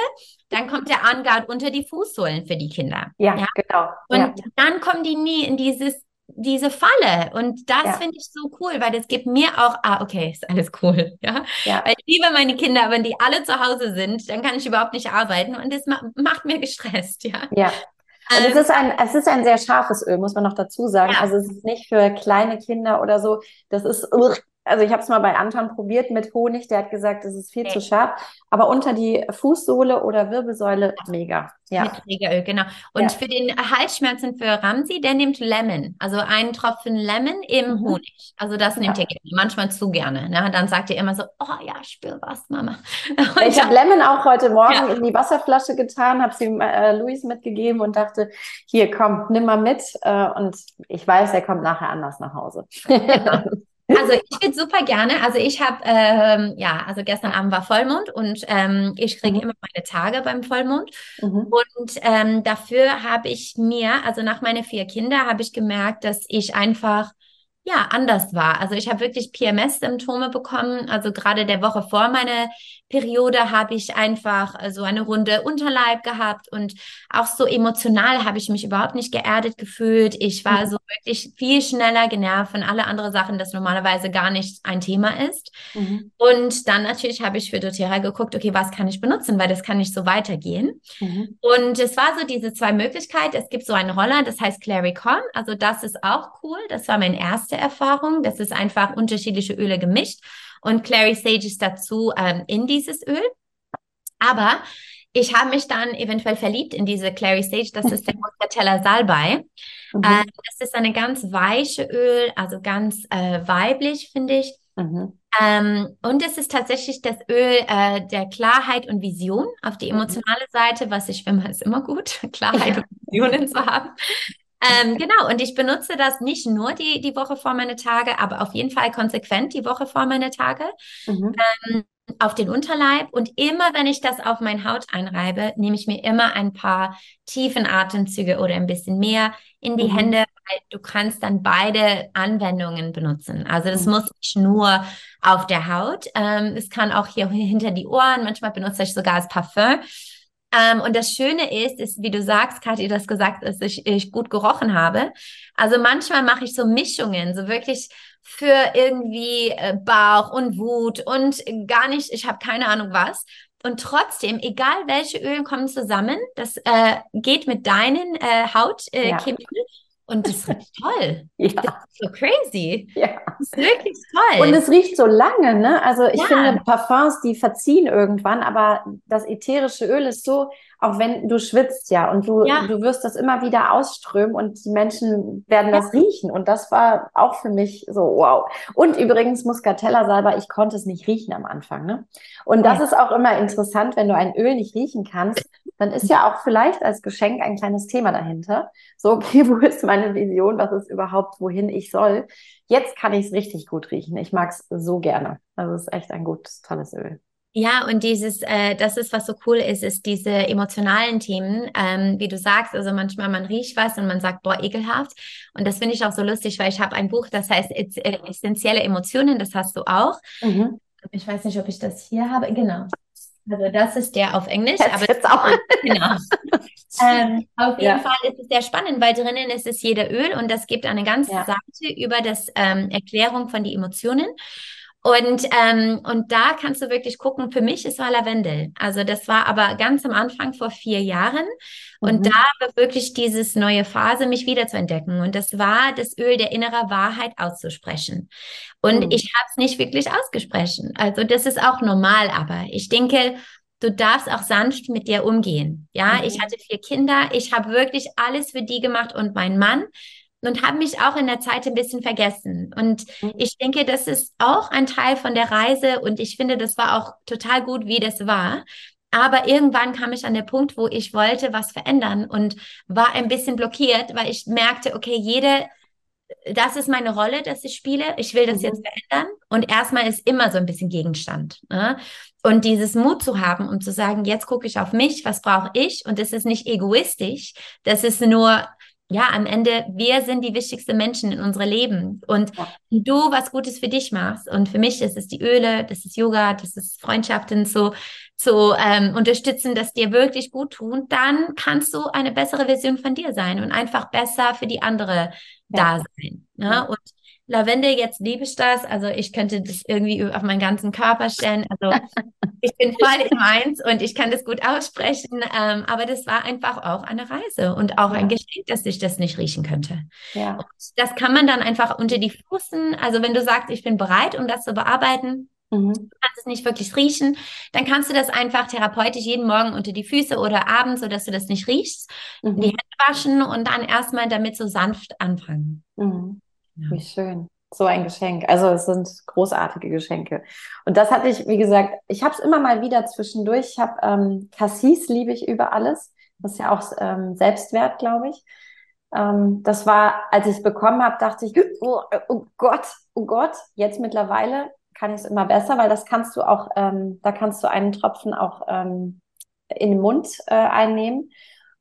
Dann kommt der Angard unter die Fußsohlen für die Kinder. Ja, ja? genau. Und ja. dann kommen die nie in dieses diese Falle. Und das ja. finde ich so cool, weil das gibt mir auch, ah, okay, ist alles cool. [laughs] Ja? ja. Weil ich liebe meine Kinder, wenn die alle zu Hause sind, dann kann ich überhaupt nicht arbeiten und das macht mir gestresst, ja. Ja. Und ähm, es ist ein, es ist ein sehr scharfes Öl, muss man noch dazu sagen. Ja. Also es ist nicht für kleine Kinder oder so. Das ist, also ich habe es mal bei Anton probiert mit Honig, der hat gesagt, es ist viel okay. zu scharf. Aber unter die Fußsohle oder Wirbelsäule mega. Ja. Mit Trägeröl, genau. Und ja. für den Halsschmerzen für Ramsi, der nimmt Lemon, also einen Tropfen Lemon im mhm. Honig. Also das nimmt ja. er gerne, manchmal zu gerne. Ne? Dann sagt er immer so, oh ja, spür was, Mama. [laughs] Und ich habe Lemon auch heute Morgen ja. in die Wasserflasche getan, habe sie äh, Luis mitgegeben und dachte, hier komm, nimm mal mit. Äh, und ich weiß, er kommt nachher anders nach Hause. Genau. [laughs] Also ich würde super gerne, also ich habe, ähm, ja, also gestern Abend war Vollmond und ähm, ich kriege mhm. immer meine Tage beim Vollmond. Mhm. Und ähm, dafür habe ich mir, also nach meinen vier Kindern, habe ich gemerkt, dass ich einfach ja, anders war. Also ich habe wirklich PMS-Symptome bekommen. Also gerade der Woche vor meiner Periode habe ich einfach so also eine runde Unterleib gehabt und auch so emotional habe ich mich überhaupt nicht geerdet gefühlt. Ich war mhm. so wirklich viel schneller genervt von alle anderen Sachen, das normalerweise gar nicht ein Thema ist. Mhm. Und dann natürlich habe ich für doTERRA geguckt, okay, was kann ich benutzen, weil das kann nicht so weitergehen. Mhm. Und es war so diese zwei Möglichkeiten. Es gibt so einen Roller, das heißt Claricon. Also das ist auch cool. Das war meine erste Erfahrung. Das ist einfach unterschiedliche Öle gemischt und Clary Sage ist dazu ähm, in dieses Öl. Aber ich habe mich dann eventuell verliebt in diese Clary Sage. Das ist der [laughs] Muscatella Salbei. Mhm. Äh, das ist eine ganz weiche Öl, also ganz äh, weiblich, finde ich. Mhm. Ähm, und es ist tatsächlich das Öl äh, der Klarheit und Vision auf die mhm. emotionale Seite, was ich finde, ist immer gut, [laughs] Klarheit ja. und Visionen zu haben. Ähm, genau, und ich benutze das nicht nur die, die Woche vor meine Tage, aber auf jeden Fall konsequent die Woche vor meine Tage. Mhm. Ähm, auf den Unterleib und immer wenn ich das auf meine Haut einreibe, nehme ich mir immer ein paar tiefen Atemzüge oder ein bisschen mehr in die mhm. Hände, weil du kannst dann beide Anwendungen benutzen. Also das mhm. muss nicht nur auf der Haut, ähm, es kann auch hier hinter die Ohren, manchmal benutze ich sogar als Parfum. Ähm, und das Schöne ist, ist, wie du sagst, Kathi, das gesagt, dass ich, ich gut gerochen habe. Also manchmal mache ich so Mischungen, so wirklich für irgendwie äh, Bauch und Wut und gar nicht, ich habe keine Ahnung was. und trotzdem, egal welche Öle kommen zusammen, das äh, geht mit deinen äh, Hautkemikern. Äh, ja. Und das riecht toll. [laughs] Ja. Das ist so crazy. Ja. Das ist wirklich toll. Und es riecht so lange, ne? Also ich ja. finde, Parfums, die verziehen irgendwann, aber das ätherische Öl ist so, auch wenn du schwitzt ja und du, ja. du wirst das immer wieder ausströmen und die Menschen werden das ja. riechen. Und das war auch für mich so, wow. Und übrigens Muscatella salber, ich konnte es nicht riechen am Anfang. Ne? Und das ist auch immer interessant, wenn du ein Öl nicht riechen kannst, dann ist ja auch vielleicht als Geschenk ein kleines Thema dahinter. So, okay, [laughs] wo ist meine Vision? Was ist überhaupt, wohin ich soll? Jetzt kann ich es richtig gut riechen. Ich mag es so gerne. Also es ist echt ein gutes, tolles Öl. Ja, und dieses, äh, das ist, was so cool ist, ist diese emotionalen Themen, ähm, wie du sagst, also manchmal man riecht was und man sagt, boah, ekelhaft. Und das finde ich auch so lustig, weil ich habe ein Buch, das heißt äh, Essentielle Emotionen, das hast du auch. Mhm. Ich weiß nicht, ob ich das hier habe. Genau. Also das ist der auf Englisch, jetzt, aber jetzt auch. genau. [laughs] ähm, auf jeden ja. Fall ist es sehr spannend, weil drinnen ist es jeder Öl und das gibt eine ganze ja. Seite über das ähm, Erklärung von die Emotionen. Und, ähm, und da kannst du wirklich gucken, für mich ist war Lavendel. Also das war aber ganz am Anfang vor vier Jahren. Und mhm. da war wirklich dieses neue Phase, mich wieder zu entdecken. Und das war das Öl der inneren Wahrheit auszusprechen. Und mhm. ich habe es nicht wirklich ausgesprochen. Also das ist auch normal, aber ich denke, du darfst auch sanft mit dir umgehen. Ja, mhm. ich hatte vier Kinder. Ich habe wirklich alles für die gemacht und mein Mann und habe mich auch in der Zeit ein bisschen vergessen. Und mhm. ich denke, das ist auch ein Teil von der Reise und ich finde, das war auch total gut, wie das war. Aber irgendwann kam ich an den Punkt, wo ich wollte was verändern und war ein bisschen blockiert, weil ich merkte, okay, jede, das ist meine Rolle, dass ich spiele. Ich will das mhm. jetzt verändern. Und erstmal ist immer so ein bisschen Gegenstand. Ne? Und dieses Mut zu haben und zu sagen, jetzt gucke ich auf mich, was brauche ich? Und das ist nicht egoistisch, das ist nur ja, am Ende, wir sind die wichtigsten Menschen in unserem Leben. Und ja. du was Gutes für dich machst. Und für mich ist es die Öle, das ist Yoga, das ist Freundschaften zu, zu ähm, unterstützen, dass dir wirklich gut tun. Dann kannst du eine bessere Version von dir sein und einfach besser für die andere ja. da sein. Ne? Und Lavendel, jetzt liebe ich das. Also ich könnte das irgendwie auf meinen ganzen Körper stellen. Also ich bin voll im Eins und ich kann das gut aussprechen. Ähm, aber das war einfach auch eine Reise und auch ja. ein Geschenk, dass ich das nicht riechen könnte. Ja. Und das kann man dann einfach unter die Füßen. Also wenn du sagst, ich bin bereit, um das zu bearbeiten, Mhm. Du kannst es nicht wirklich riechen, dann kannst du das einfach therapeutisch jeden Morgen unter die Füße oder abends, sodass du das nicht riechst, mhm. die Hände waschen und dann erstmal damit so sanft anfangen. Mhm. Ja. Wie schön. So ein Geschenk. Also es sind großartige Geschenke. Und das hatte ich, wie gesagt, ich habe es immer mal wieder zwischendurch. Ich habe ähm, Cassis liebe ich über alles. Das ist ja auch ähm, Selbstwert, glaube ich. Ähm, das war, als ich es bekommen habe, dachte ich, oh, oh, Gott, oh Gott. Jetzt mittlerweile kann ich es immer besser, weil das kannst du auch, ähm, da kannst du einen Tropfen auch ähm, in den Mund äh, einnehmen.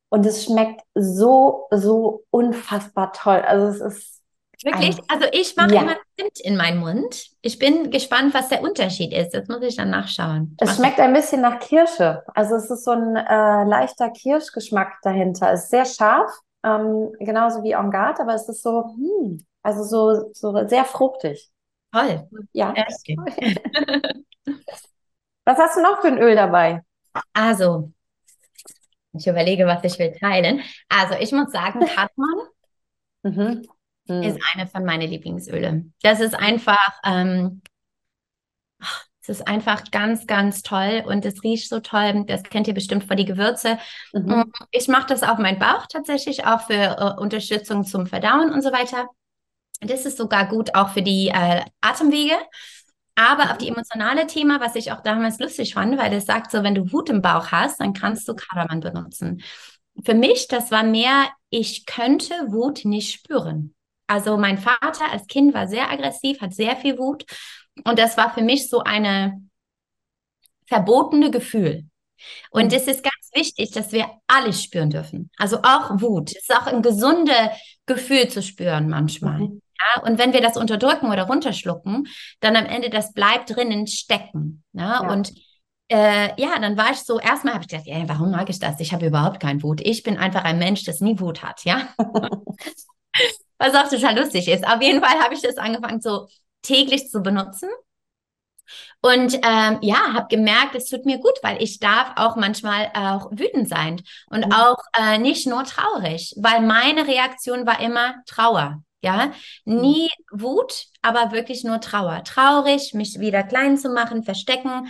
Und es schmeckt so, so unfassbar toll. Also es ist Wirklich? Also ich mache ja. immer Zimt in meinen Mund. Ich bin gespannt, was der Unterschied ist. Das muss ich dann nachschauen. Es schmeckt ein bisschen nach Kirsche. Also es ist so ein äh, leichter Kirschgeschmack dahinter. Es ist sehr scharf, ähm, genauso wie En Garde, aber es ist so, hm, also so, so sehr fruchtig. Toll. Ja. [laughs] was hast du noch für ein Öl dabei? Also, ich überlege, was ich will teilen. Also ich muss sagen, [laughs] Katman. Mhm hm. ist eine von meinen Lieblingsöle. Das ist einfach, ähm, es ist einfach ganz, ganz toll und es riecht so toll. Das kennt ihr bestimmt vor die Gewürze. Mhm. Ich mache das auf meinen Bauch tatsächlich auch für äh, Unterstützung zum Verdauen und so weiter. Das ist sogar gut auch für die äh, Atemwege. Aber auf die emotionale Thema, was ich auch damals lustig fand, weil das sagt so, wenn du Wut im Bauch hast, dann kannst du Kardamom benutzen. Für mich, das war mehr, ich könnte Wut nicht spüren. Also mein Vater als Kind war sehr aggressiv, hat sehr viel Wut. Und das war für mich so eine verbotene Gefühl. Und mhm. es ist ganz wichtig, dass wir alles spüren dürfen. Also auch Wut. Es ist auch ein gesundes Gefühl zu spüren manchmal. Mhm. Ja, und wenn wir das unterdrücken oder runterschlucken, dann am Ende das bleibt drinnen stecken. Ja, ja. und äh, ja, dann war ich so, erstmal habe ich gedacht, ey, warum mag ich das? Ich habe überhaupt keinen Wut. Ich bin einfach ein Mensch, das nie Wut hat, ja. [laughs] was auch total lustig ist. Auf jeden Fall habe ich das angefangen, so täglich zu benutzen. Und ähm, ja, habe gemerkt, es tut mir gut, weil ich darf auch manchmal auch wütend sein und mhm. auch äh, nicht nur traurig, weil meine Reaktion war immer Trauer. Ja, mhm. nie Wut, aber wirklich nur Trauer. Traurig, mich wieder klein zu machen, verstecken.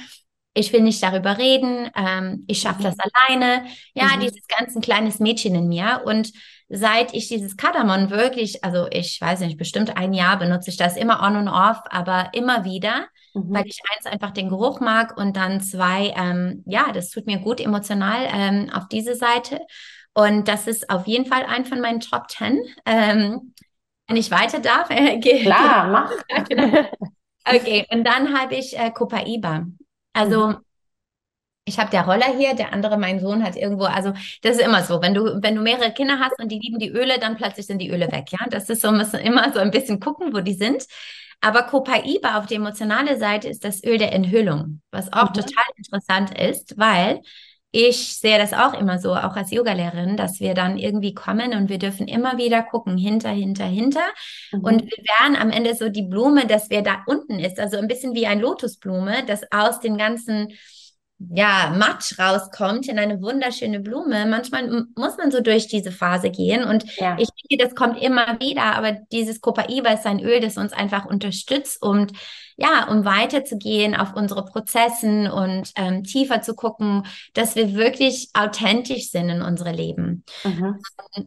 Ich will nicht darüber reden. Ähm, ich schaffe das alleine. Ja, mhm. dieses ganze kleines Mädchen in mir. Und seit ich dieses Kardamom wirklich, also ich weiß nicht, bestimmt ein Jahr benutze ich das immer on und off, aber immer wieder, mhm. weil ich eins einfach den Geruch mag und dann zwei, ähm, ja, das tut mir gut emotional ähm, auf diese Seite. Und das ist auf jeden Fall ein von meinen Top Ten. Ähm, wenn ich weiter darf, [laughs] äh, Klar, mach. [laughs] okay, und dann habe ich äh, Copaiba. Also mhm. Ich habe der Roller hier, der andere, mein Sohn, hat irgendwo, also das ist immer so, wenn du, wenn du mehrere Kinder hast und die lieben die Öle, dann plötzlich sind die Öle weg, ja. Das ist so, müssen immer so ein bisschen gucken, wo die sind. Aber Copaiba auf der emotionalen Seite ist das Öl der Enthüllung, was auch mhm. total interessant ist, weil ich sehe das auch immer so, auch als Yogalehrerin, dass wir dann irgendwie kommen und wir dürfen immer wieder gucken, hinter, hinter, hinter. Mhm. Und wir werden am Ende so die Blume, dass wer da unten ist, also ein bisschen wie ein Lotusblume, das aus den ganzen ja, Matsch rauskommt in eine wunderschöne Blume. Manchmal muss man so durch diese Phase gehen und ja. ich denke, das kommt immer wieder, aber dieses Copaiba ist ein Öl, das uns einfach unterstützt und ja, um weiterzugehen auf unsere Prozessen und ähm, tiefer zu gucken, dass wir wirklich authentisch sind in unserem Leben. Mhm.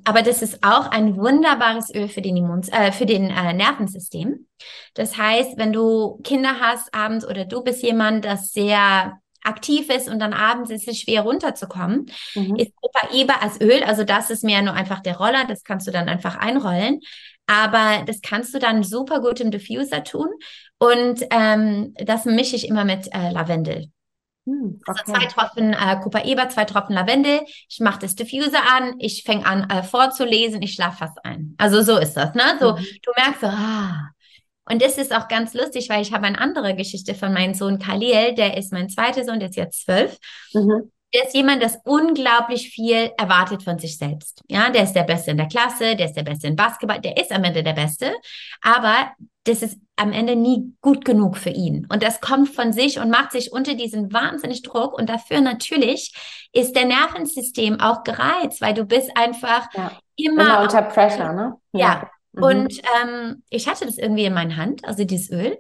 Aber das ist auch ein wunderbares Öl für den Immuns äh, für den äh, Nervensystem. Das heißt, wenn du Kinder hast abends oder du bist jemand, das sehr aktiv ist und dann abends ist es schwer runterzukommen, mhm. ist Copaiba als Öl, also das ist mehr nur einfach der Roller, das kannst du dann einfach einrollen. Aber das kannst du dann super gut im Diffuser tun. Und ähm, das mische ich immer mit äh, Lavendel. Hm, okay. Also zwei Tropfen äh, Copaiba, zwei Tropfen Lavendel. Ich mache das Diffuser an, ich fange an äh, vorzulesen, ich schlafe fast ein. Also so ist das, ne? So, mhm. du merkst so, ah, und das ist auch ganz lustig, weil ich habe eine andere Geschichte von meinem Sohn Khalil, der ist mein zweiter Sohn, der ist jetzt zwölf. Mhm. Der ist jemand, das unglaublich viel erwartet von sich selbst. Ja, der ist der Beste in der Klasse, der ist der Beste in Basketball, der ist am Ende der Beste. Aber das ist am Ende nie gut genug für ihn. Und das kommt von sich und macht sich unter diesen wahnsinnig Druck. Und dafür natürlich ist der Nervensystem auch gereizt, weil du bist einfach ja. immer, immer unter Pressure, ne? Ja. ja. Mhm. Und ähm, ich hatte das irgendwie in meiner Hand, also dieses Öl.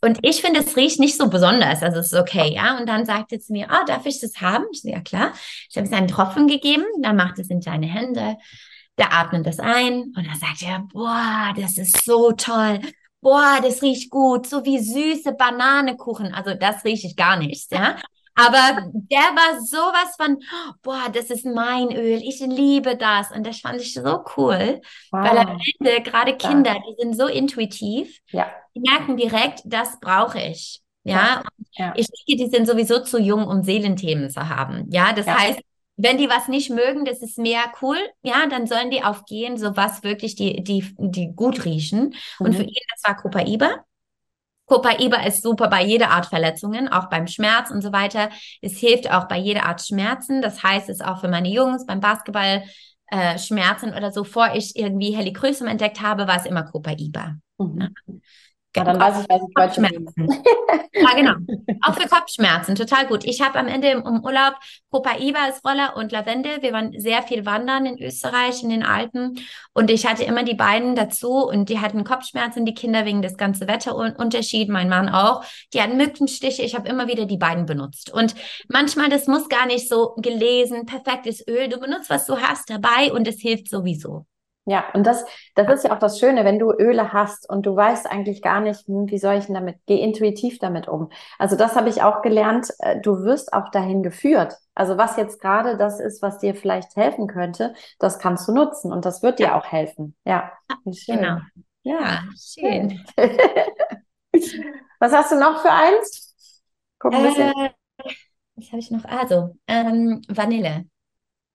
Und ich finde, es riecht nicht so besonders. Also es ist okay, ja. Und dann sagt er zu mir, oh, darf ich das haben? Ich so, ja klar. Ich habe es einen Tropfen gegeben, dann macht es in deine Hände. Der atmet das ein und dann sagt er, boah, das ist so toll. Boah, das riecht gut, so wie süße Bananekuchen. Also das rieche ich gar nicht, ja. Aber der war sowas von, boah, das ist mein Öl, ich liebe das. Und das fand ich so cool, wow. weil am Ende gerade Kinder, die sind so intuitiv, ja. die merken direkt, das brauche ich. Ja, ja. ich denke, die sind sowieso zu jung, um Seelenthemen zu haben. Ja, das heißt, wenn die was nicht mögen, das ist mehr cool, ja, dann sollen die aufgehen, so was wirklich die, die, die gut riechen. Mhm. Und für ihn, das war Copaiba. Copaiba ist super bei jeder Art Verletzungen, auch beim Schmerz und so weiter. Es hilft auch bei jeder Art Schmerzen. Das heißt, es ist auch für meine Jungs beim Basketball äh, Schmerzen oder so. Vor ich irgendwie Helichrysum entdeckt habe, war es immer Copaiba. Mhm. Ja, dann weiß ich, was ich Kopfschmerzen. [laughs] ja, genau. [laughs] Auch für Kopfschmerzen, total gut. Ich habe am Ende im, Urlaub Copaiba als Roller und Lavendel. Wir waren sehr viel wandern in Österreich, in den Alpen. Und ich hatte immer die beiden dazu und die hatten Kopfschmerzen, die Kinder wegen des ganzen Wetterunterschied, mein Mann auch. Die hatten Mückenstiche. Ich habe immer wieder die beiden benutzt. Und manchmal, das muss gar nicht so gelesen, perfektes Öl. Du benutzt, was du hast dabei und es hilft sowieso. Ja, und das, das ist ja auch das Schöne, wenn du Öle hast und du weißt eigentlich gar nicht, hm, wie soll ich denn damit, geh intuitiv damit um. Also das habe ich auch gelernt, äh, du wirst auch dahin geführt. Also was jetzt gerade das ist, was dir vielleicht helfen könnte, das kannst du nutzen und das wird dir auch helfen. Ja, schön. Genau. Ja, schön. [laughs] was hast du noch für eins? Guck ein bisschen. Äh, was habe ich noch? Also, ähm, Vanille.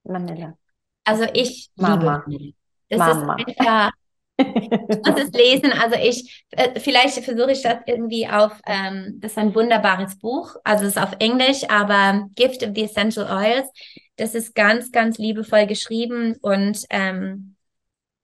Vanille. Also ich Mama. liebe Vanille. Das Mama. ist einfach, ich muss es lesen. Also ich, äh, vielleicht versuche ich das irgendwie auf, ähm, das ist ein wunderbares Buch. Also es ist auf Englisch, aber Gift of the Essential Oils. Das ist ganz, ganz liebevoll geschrieben und ähm,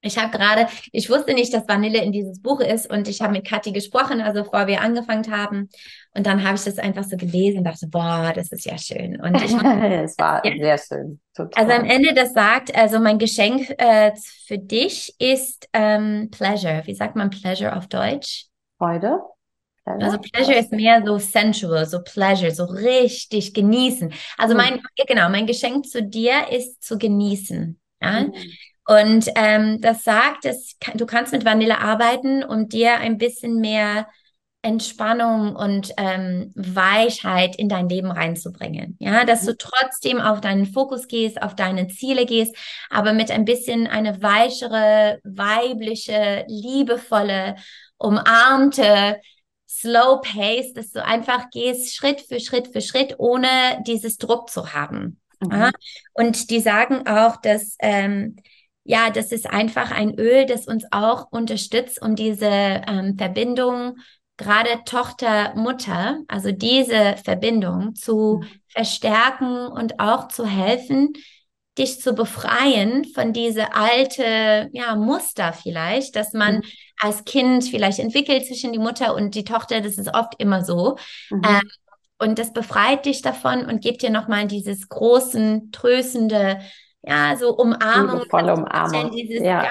Ich habe gerade, ich wusste nicht, dass Vanille in dieses Buch ist und ich habe mit Kathi gesprochen, also bevor wir angefangen haben. Und dann habe ich das einfach so gelesen und dachte, boah, das ist ja schön. Und ich, [laughs] es war ja. sehr schön. Total. Also am Ende das sagt, also mein Geschenk äh, für dich ist ähm, Pleasure. Wie sagt man Pleasure auf Deutsch? Freude. Pleasure? Also Pleasure ist mehr so sensual, so Pleasure, so richtig genießen. Also mhm. mein, genau, mein Geschenk zu dir ist zu genießen. Ja? Mhm. Und ähm, das sagt, dass du kannst mit Vanille arbeiten, um dir ein bisschen mehr Entspannung und ähm, Weichheit in dein Leben reinzubringen. Ja, dass du trotzdem auf deinen Fokus gehst, auf deine Ziele gehst, aber mit ein bisschen eine weichere, weibliche, liebevolle, umarmte, slow pace, dass du einfach gehst Schritt für Schritt für Schritt, ohne dieses Druck zu haben. Mhm. Ja? Und die sagen auch, dass ähm, ja, das ist einfach ein Öl, das uns auch unterstützt, um diese ähm, Verbindung, gerade Tochter, Mutter, also diese Verbindung zu mhm. verstärken und auch zu helfen, dich zu befreien von diese alte ja, Muster vielleicht, dass man mhm. als Kind vielleicht entwickelt zwischen die Mutter und die Tochter, das ist oft immer so. Mhm. Ähm, und das befreit dich davon und gibt dir nochmal dieses großen, tröstende ja, so Umarmung. Volle Umarmung. Dieses, ja.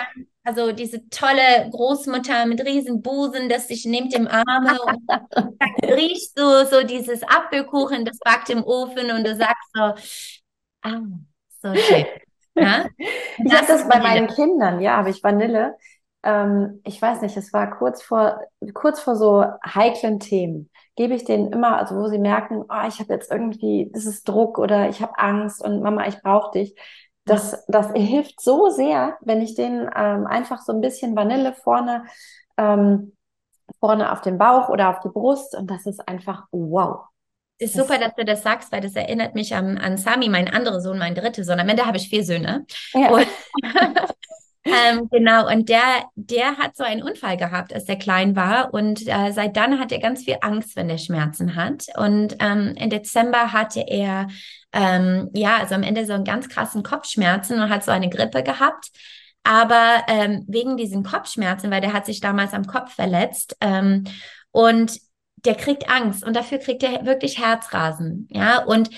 also diese tolle Großmutter mit riesen Busen, das sich nimmt im Arme und [laughs] riecht so, so dieses Apfelkuchen, das backt im Ofen und du sagst so, ah, so schön. [laughs] Ja? Ich habe das bei meinen Kindern, ja, habe ich Vanille. Ähm, ich weiß nicht, es war kurz vor, kurz vor so heiklen Themen gebe ich denen immer, also wo sie merken, oh, ich habe jetzt irgendwie, das ist Druck oder ich habe Angst und Mama, ich brauche dich, das, das hilft so sehr, wenn ich den ähm, einfach so ein bisschen Vanille vorne, ähm, vorne auf den Bauch oder auf die Brust und das ist einfach wow. Ist super, dass du das sagst, weil das erinnert mich an, an Sami, mein anderer Sohn, mein dritter Sohn. Am Ende habe ich vier Söhne. Ja. Und, [laughs] ähm, genau, und der, der hat so einen Unfall gehabt, als er klein war. Und äh, seit dann hat er ganz viel Angst, wenn er Schmerzen hat. Und ähm, im Dezember hatte er, ähm, ja, also am Ende so einen ganz krassen Kopfschmerzen und hat so eine Grippe gehabt. Aber ähm, wegen diesen Kopfschmerzen, weil der hat sich damals am Kopf verletzt ähm, und der kriegt Angst und dafür kriegt er wirklich Herzrasen. Ja, und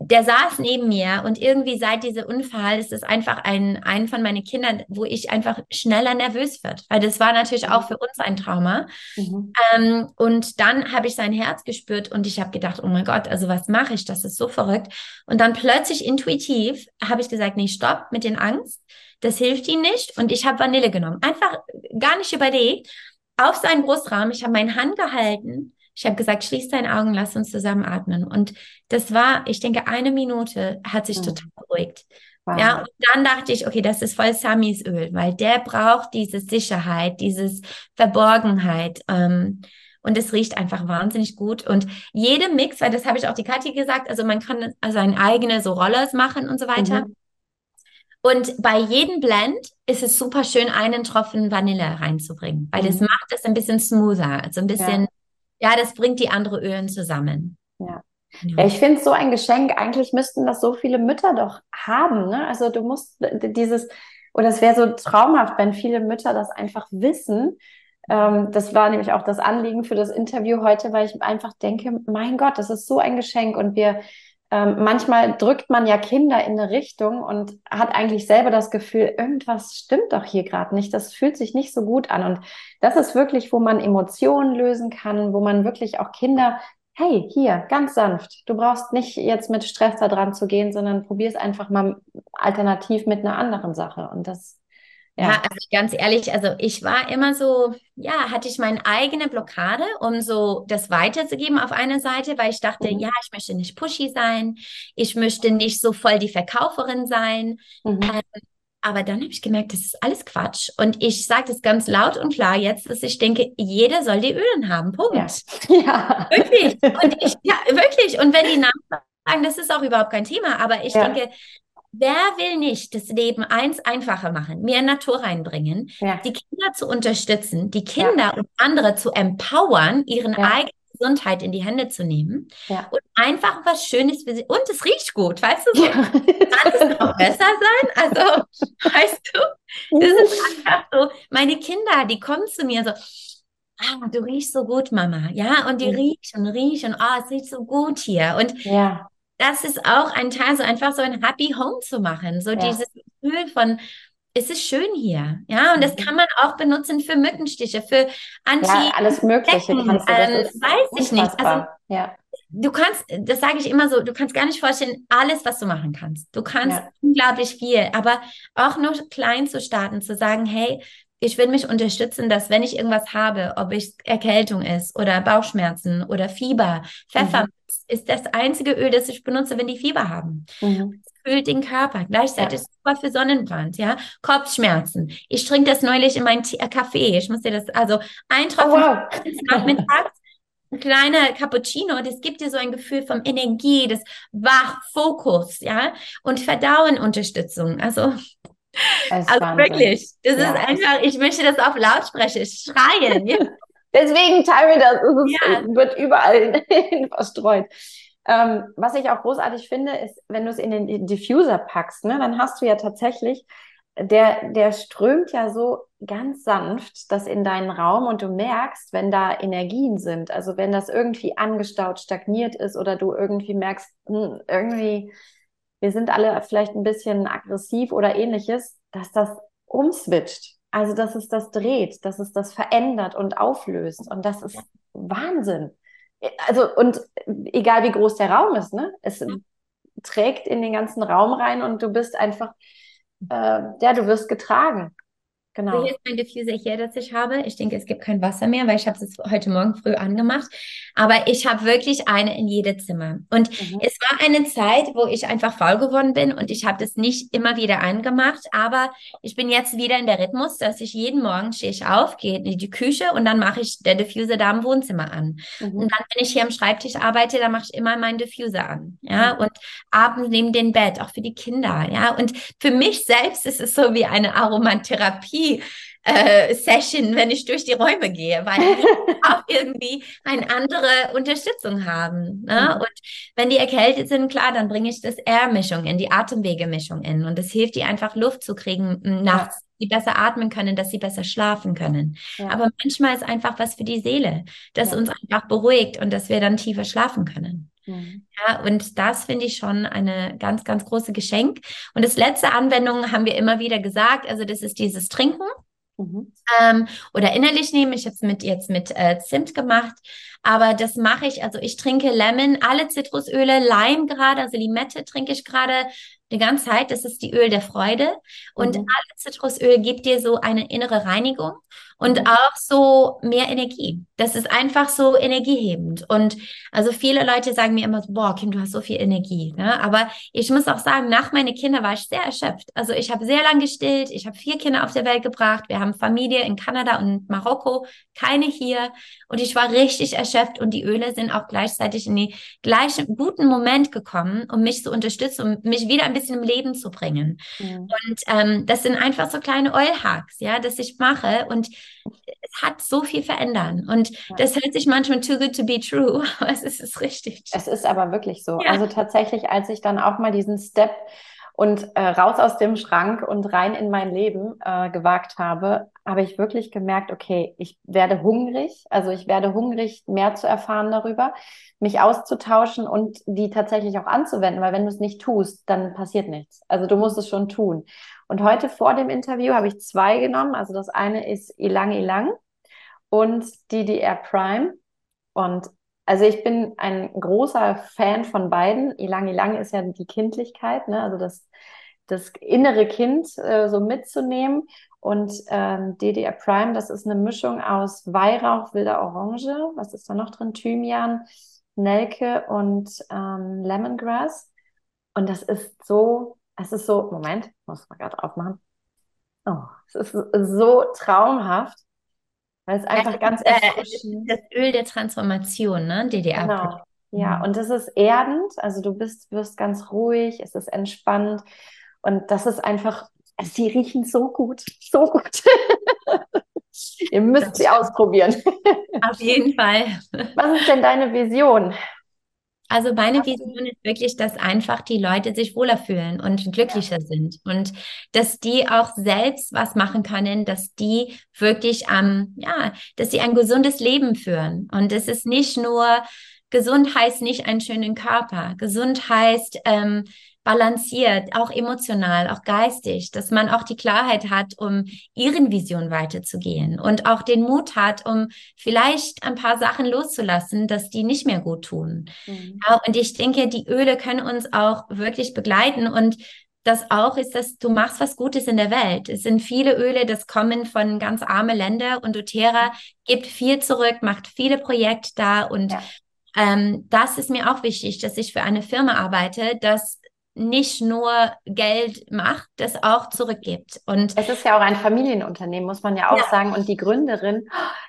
der saß neben mir und irgendwie seit diesem Unfall ist es einfach ein, ein von meinen Kindern, wo ich einfach schneller nervös wird, weil das war natürlich auch für uns ein Trauma. Mhm. Ähm, und dann habe ich sein Herz gespürt und ich habe gedacht, oh mein Gott, also was mache ich? Das ist so verrückt. Und dann plötzlich intuitiv habe ich gesagt, nee, stopp mit den Angst. Das hilft ihm nicht. Und ich habe Vanille genommen. Einfach gar nicht überlegt. Auf seinen Brustrahmen. Ich habe meine Hand gehalten ich habe gesagt, schließ deine Augen, lass uns zusammen atmen. Und das war, ich denke, eine Minute hat sich mhm. total beruhigt. Wow. Ja, und dann dachte ich, okay, das ist voll Samis Öl, weil der braucht diese Sicherheit, dieses Verborgenheit. Ähm, und es riecht einfach wahnsinnig gut. Und jede Mix, weil das habe ich auch die Kathi gesagt, also man kann seine eigene so Rollers machen und so weiter. Mhm. Und bei jedem Blend ist es super schön, einen Tropfen Vanille reinzubringen, weil mhm. das macht es ein bisschen smoother, also ein bisschen ja ja, das bringt die andere Ölen zusammen. Ja. Ja, ich finde so ein Geschenk, eigentlich müssten das so viele Mütter doch haben. Ne? Also du musst dieses, oder es wäre so traumhaft, wenn viele Mütter das einfach wissen. Ähm, das war nämlich auch das Anliegen für das Interview heute, weil ich einfach denke, mein Gott, das ist so ein Geschenk und wir ähm, manchmal drückt man ja Kinder in eine Richtung und hat eigentlich selber das Gefühl, irgendwas stimmt doch hier gerade nicht, das fühlt sich nicht so gut an. Und das ist wirklich, wo man Emotionen lösen kann, wo man wirklich auch Kinder, hey, hier, ganz sanft, du brauchst nicht jetzt mit Stress da dran zu gehen, sondern probier es einfach mal alternativ mit einer anderen Sache. Und das ja. ja, also ganz ehrlich, also ich war immer so, ja, hatte ich meine eigene Blockade, um so das weiterzugeben auf einer Seite, weil ich dachte, mhm. ja, ich möchte nicht pushy sein, ich möchte nicht so voll die Verkauferin sein. Mhm. Ähm, aber dann habe ich gemerkt, das ist alles Quatsch. Und ich sage das ganz laut und klar jetzt, dass ich denke, jeder soll die Ölen haben. Punkt. Ja. [laughs] ja. Wirklich. Und ich, ja, wirklich. Und wenn die Namen sagen, das ist auch überhaupt kein Thema. Aber ich ja. denke, Wer will nicht das Leben eins einfacher machen, mehr Natur reinbringen, ja. die Kinder zu unterstützen, die Kinder ja. und andere zu empowern, ihren ja. eigenen Gesundheit in die Hände zu nehmen Ja. und einfach was Schönes für sie. Und es riecht gut, weißt du? So, kann es noch besser sein? Also, [laughs] weißt du, das ist einfach so. Meine Kinder, die kommen zu mir so, ah, du riechst so gut, Mama. Ja, und die Mhm. riechen und riechen, oh, es riecht so gut hier. Und Ja, das ist auch ein Teil, so einfach so ein Happy Home zu machen. So Ja. dieses Gefühl von, es ist schön hier. Ja, und das Mhm. kann man auch benutzen für Mückenstiche, für Anti. ja, alles Mögliche kannst du. Das ähm, ist weiß ich nicht. Also, unfassbar. ja, du kannst, das sage ich immer so, du kannst gar nicht vorstellen, alles, was du machen kannst. Du kannst Ja. unglaublich viel, aber auch nur klein zu starten, zu sagen, hey, ich will mich unterstützen, dass wenn ich irgendwas habe, ob es Erkältung ist oder Bauchschmerzen oder Fieber, Pfefferminz ist das einzige Öl, das ich benutze, wenn die Fieber haben. mhm. Kühlt den Körper. Gleichzeitig Ja. super für Sonnenbrand, ja. Kopfschmerzen. Ich trinke das neulich in meinen äh, Kaffee. Ich muss dir das, also ein Oh, Tropfen wow. nachmittags, ein kleiner Cappuccino, das gibt dir so ein Gefühl von Energie, das Wach, Fokus, ja, und Verdauen-Unterstützung. Also, also Wahnsinn. wirklich, das Ja. ist einfach, ich möchte das auf Lautsprecher schreien. [laughs] Ja. Deswegen teilen wir das. Es Ja. wird überall [laughs] verstreut. Ähm, was ich auch großartig finde, ist, wenn du es in den Diffuser packst, ne, dann hast du ja tatsächlich, der, der strömt ja so ganz sanft das in deinen Raum und du merkst, wenn da Energien sind, also wenn das irgendwie angestaut, stagniert ist oder du irgendwie merkst, hm, irgendwie, wir sind alle vielleicht ein bisschen aggressiv oder ähnliches, dass das umswitcht. Also, dass es das dreht, dass es das verändert und auflöst. Und das ist Wahnsinn. Also, und egal wie groß der Raum ist, ne? Es trägt in den ganzen Raum rein und du bist einfach, äh, ja, du wirst getragen. Genau. hier ist mein Diffuser hier, das ich habe. Ich denke, es gibt kein Wasser mehr, weil ich habe es heute Morgen früh angemacht. Aber ich habe wirklich eine in jedem Zimmer. Und Mhm. es war eine Zeit, wo ich einfach faul geworden bin und ich habe das nicht immer wieder angemacht. Aber ich bin jetzt wieder in der Rhythmus, dass ich jeden Morgen stehe ich auf, gehe in die Küche und dann mache ich der Diffuser da im Wohnzimmer an. Mhm. Und dann, wenn ich hier am Schreibtisch arbeite, dann mache ich immer meinen Diffuser an. Ja, und abends neben dem Bett, auch für die Kinder. Ja, und für mich selbst ist es so wie eine Aromatherapie. Äh, Session, wenn ich durch die Räume gehe, weil die [laughs] auch irgendwie eine andere Unterstützung haben. Ne? Mhm. Und wenn die erkältet sind, klar, dann bringe ich das Air-Mischung in, die Atemwegemischung in. Und das hilft, die einfach Luft zu kriegen nachts, die besser atmen können, dass sie besser schlafen können. Ja. Aber manchmal ist einfach was für die Seele, das Ja. uns einfach beruhigt und dass wir dann tiefer schlafen können. Mhm. Ja, und das finde ich schon eine ganz, ganz große Geschenk. Und das letzte Anwendung haben wir immer wieder gesagt, also das ist dieses Trinken Mhm. ähm, oder innerlich nehmen. Ich habe es mit jetzt mit äh, Zimt gemacht, aber das mache ich. Also ich trinke Lemon, alle Zitrusöle, Lime gerade, also Limette trinke ich gerade die ganze Zeit. Das ist die Öl der Freude und Mhm. alle Zitrusöl gibt dir so eine innere Reinigung und Mhm. auch so mehr Energie. Das ist einfach so energiehebend. Und also viele Leute sagen mir immer, so, boah, Kim, du hast so viel Energie. Ne? Aber ich muss auch sagen, nach meine Kinder war ich sehr erschöpft. Also ich habe sehr lange gestillt. Ich habe vier Kinder auf der Welt gebracht. Wir haben Familie in Kanada und Marokko, keine hier. Und ich war richtig erschöpft. Und die Öle sind auch gleichzeitig in den gleichen guten Moment gekommen, um mich zu unterstützen, um mich wieder ein bisschen im Leben zu bringen. Mhm. Und ähm, das sind einfach so kleine Oil-Hacks, ja, das ich mache. Und es hat so viel verändern. Und Ja. das hört sich manchmal too good to be true, [laughs] aber es ist es richtig. Es ist aber wirklich so. Ja. Also tatsächlich, als ich dann auch mal diesen Step und äh, raus aus dem Schrank und rein in mein Leben äh, gewagt habe, habe ich wirklich gemerkt, okay, ich werde hungrig. Also ich werde hungrig, mehr zu erfahren darüber, mich auszutauschen und die tatsächlich auch anzuwenden, weil wenn du es nicht tust, dann passiert nichts. Also du musst es schon tun. Und heute vor dem Interview habe ich zwei genommen. Also das eine ist Ilang Ilang und DDR Prime. Und also ich bin ein großer Fan von beiden. Ilang Ilang ist ja die Kindlichkeit, ne? Also das, das innere Kind äh, so mitzunehmen. Und ähm, DDR Prime, das ist eine Mischung aus Weihrauch, wilder Orange, was ist da noch drin? Thymian, Nelke und ähm, Lemongrass. Und das ist so, es ist so, Moment, muss man gerade aufmachen. Oh, es ist so traumhaft, weil es einfach ganz Äh, erfrischend das Öl der Transformation, ne? DDR. Genau. Ja, und es ist erdend, also du bist, wirst ganz ruhig, es ist entspannt und das ist einfach, die riechen so gut, so gut. [laughs] Ihr müsst sie ausprobieren. Auf jeden [laughs] Fall. Was ist denn deine Vision? Also meine Vision ist wirklich, dass einfach die Leute sich wohler fühlen und glücklicher ja. sind und dass die auch selbst was machen können, dass die wirklich ähm, ja, dass sie ein gesundes Leben führen. Und es ist nicht nur gesund heißt nicht einen schönen Körper. Gesund heißt ähm, balanciert, auch emotional, auch geistig, dass man auch die Klarheit hat, um ihren Vision weiterzugehen und auch den Mut hat, um vielleicht ein paar Sachen loszulassen, dass die nicht mehr gut tun. Mhm. Ja, und ich denke, die Öle können uns auch wirklich begleiten und das auch ist, dass du machst was Gutes in der Welt. Es sind viele Öle, das kommen von ganz arme Länder und doTERRA gibt viel zurück, macht viele Projekte da und ja. ähm, das ist mir auch wichtig, dass ich für eine Firma arbeite, dass nicht nur Geld macht, das auch zurückgibt. Und es ist ja auch ein Familienunternehmen, muss man ja auch ja. sagen. Und die Gründerin,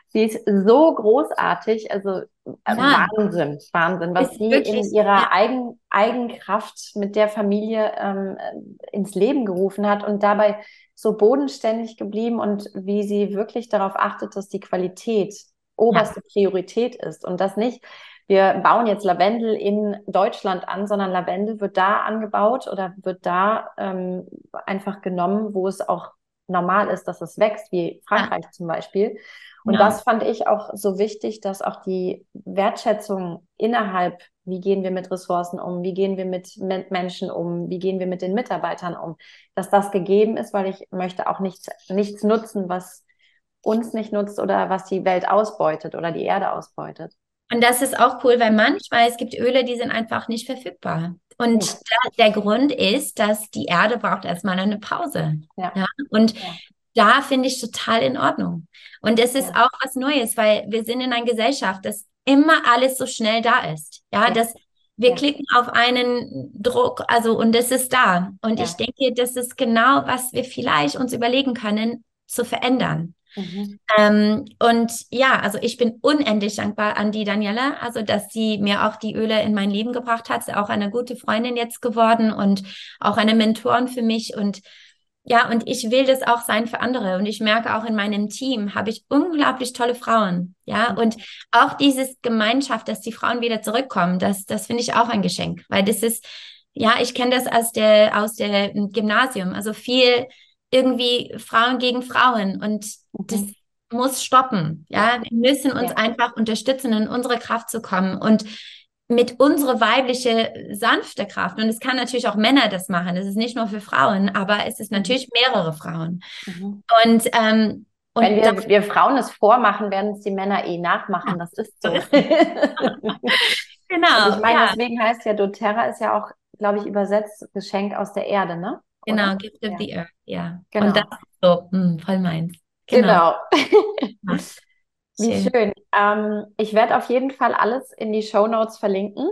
sie ist so großartig, also äh, ja. Wahnsinn, Wahnsinn, was ist sie in ihrer ja. Eigen, Eigenkraft mit der Familie ähm, ins Leben gerufen hat und dabei so bodenständig geblieben und wie sie wirklich darauf achtet, dass die Qualität oberste Priorität ist und das nicht wir bauen jetzt Lavendel in Deutschland an, sondern Lavendel wird da angebaut oder wird da ähm, einfach genommen, wo es auch normal ist, dass es wächst, wie Frankreich ja. zum Beispiel. Und ja. das fand ich auch so wichtig, dass auch die Wertschätzung innerhalb, wie gehen wir mit Ressourcen um, wie gehen wir mit Menschen um, wie gehen wir mit den Mitarbeitern um, dass das gegeben ist, weil ich möchte auch nichts, nichts nutzen, was uns nicht nutzt oder was die Welt ausbeutet oder die Erde ausbeutet. Und das ist auch cool, weil manchmal es gibt Öle, die sind einfach nicht verfügbar. Und ja. da, der Grund ist, dass die Erde braucht erstmal eine Pause. Ja. ja? Und ja. da finde ich total in Ordnung. Und es ist auch was Neues, weil wir sind in einer Gesellschaft, dass immer alles so schnell da ist. Ja, dass wir klicken auf einen Druck, also und es ist da. Und ich denke, das ist genau, was wir vielleicht uns überlegen können, zu verändern. Mhm. Ähm, und ja, also ich bin unendlich dankbar an die Daniela, also dass sie mir auch die Öle in mein Leben gebracht hat. Sie ist auch eine gute Freundin jetzt geworden und auch eine Mentorin für mich. Und ja, und ich will das auch sein für andere. Und ich merke auch in meinem Team habe ich unglaublich tolle Frauen. Ja, mhm. und auch dieses Gemeinschaft, dass die Frauen wieder zurückkommen, das, das finde ich auch ein Geschenk, weil das ist, ja, ich kenne das aus der, aus der Gymnasium. Also viel irgendwie Frauen gegen Frauen und mhm. das muss stoppen. Ja, wir müssen uns ja. einfach unterstützen, in unsere Kraft zu kommen und mit unserer weibliche sanfte Kraft. Und es kann natürlich auch Männer das machen. Es ist nicht nur für Frauen, aber es ist mhm. natürlich mehrere Frauen. Mhm. Und ähm, und Wenn wir, wir Frauen es vormachen, werden es die Männer eh nachmachen. Das ist so. [laughs] genau. Also ich meine, ja. deswegen heißt ja doTERRA ist ja auch, glaube ich, übersetzt Geschenk aus der Erde, ne? Genau, oder? Gift of ja. the Earth, ja. Genau. Und das ist so mh, hm, voll meins. Genau. genau. [laughs] Wie schön. Ähm, ich werde auf jeden Fall alles in die Show Notes verlinken.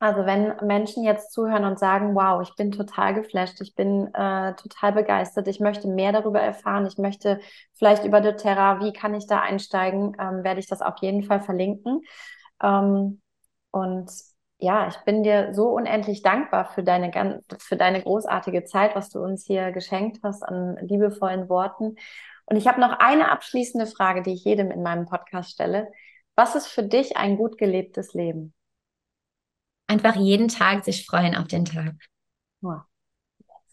Also wenn Menschen jetzt zuhören und sagen, wow, ich bin total geflasht, ich bin äh, total begeistert, ich möchte mehr darüber erfahren, ich möchte vielleicht über doTERRA, wie kann ich da einsteigen, ähm, werde ich das auf jeden Fall verlinken. Ähm, und ja, ich bin dir so unendlich dankbar für deine, für deine großartige Zeit, was du uns hier geschenkt hast an liebevollen Worten. Und ich habe noch eine abschließende Frage, die ich jedem in meinem Podcast stelle. Was ist für dich ein gut gelebtes Leben? Einfach jeden Tag sich freuen auf den Tag. Wow.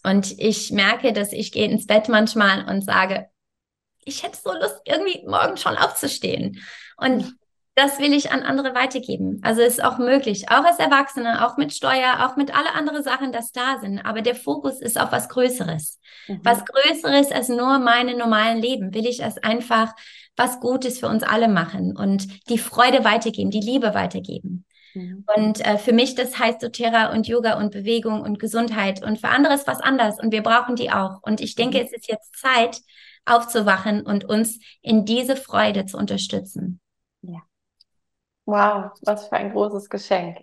Und ich merke, dass ich gehe ins Bett manchmal und sage, ich hätte so Lust, irgendwie morgen schon aufzustehen. Und das will ich an andere weitergeben. Also ist auch möglich, auch als Erwachsene, auch mit Steuer, auch mit alle anderen Sachen, das da sind. Aber der Fokus ist auf was Größeres. Mhm. Was Größeres als nur meine normalen Leben. Will ich es einfach was Gutes für uns alle machen und die Freude weitergeben, die Liebe weitergeben. Mhm. Und äh, für mich, das heißt doTERRA und Yoga und Bewegung und Gesundheit und für andere ist was anders und wir brauchen die auch. Und ich denke, mhm. es ist jetzt Zeit, aufzuwachen und uns in diese Freude zu unterstützen. Wow, was für ein großes Geschenk.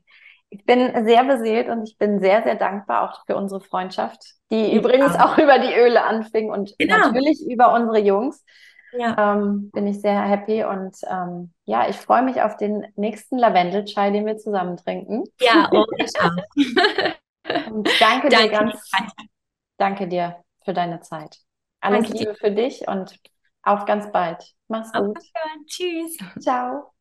Ich bin sehr beseelt und ich bin sehr, sehr dankbar auch für unsere Freundschaft, die ja. übrigens auch über die Öle anfing und genau. natürlich über unsere Jungs. Ja. Ähm, bin ich sehr happy und ähm, ja, ich freue mich auf den nächsten Lavendelchai, den wir zusammen trinken. Ja, [laughs] oh, ich auch. und danke, danke dir ganz, danke dir für deine Zeit. Alles danke Liebe dir. für dich und auf ganz bald. Mach's Auf gut. Tschüss. Ciao.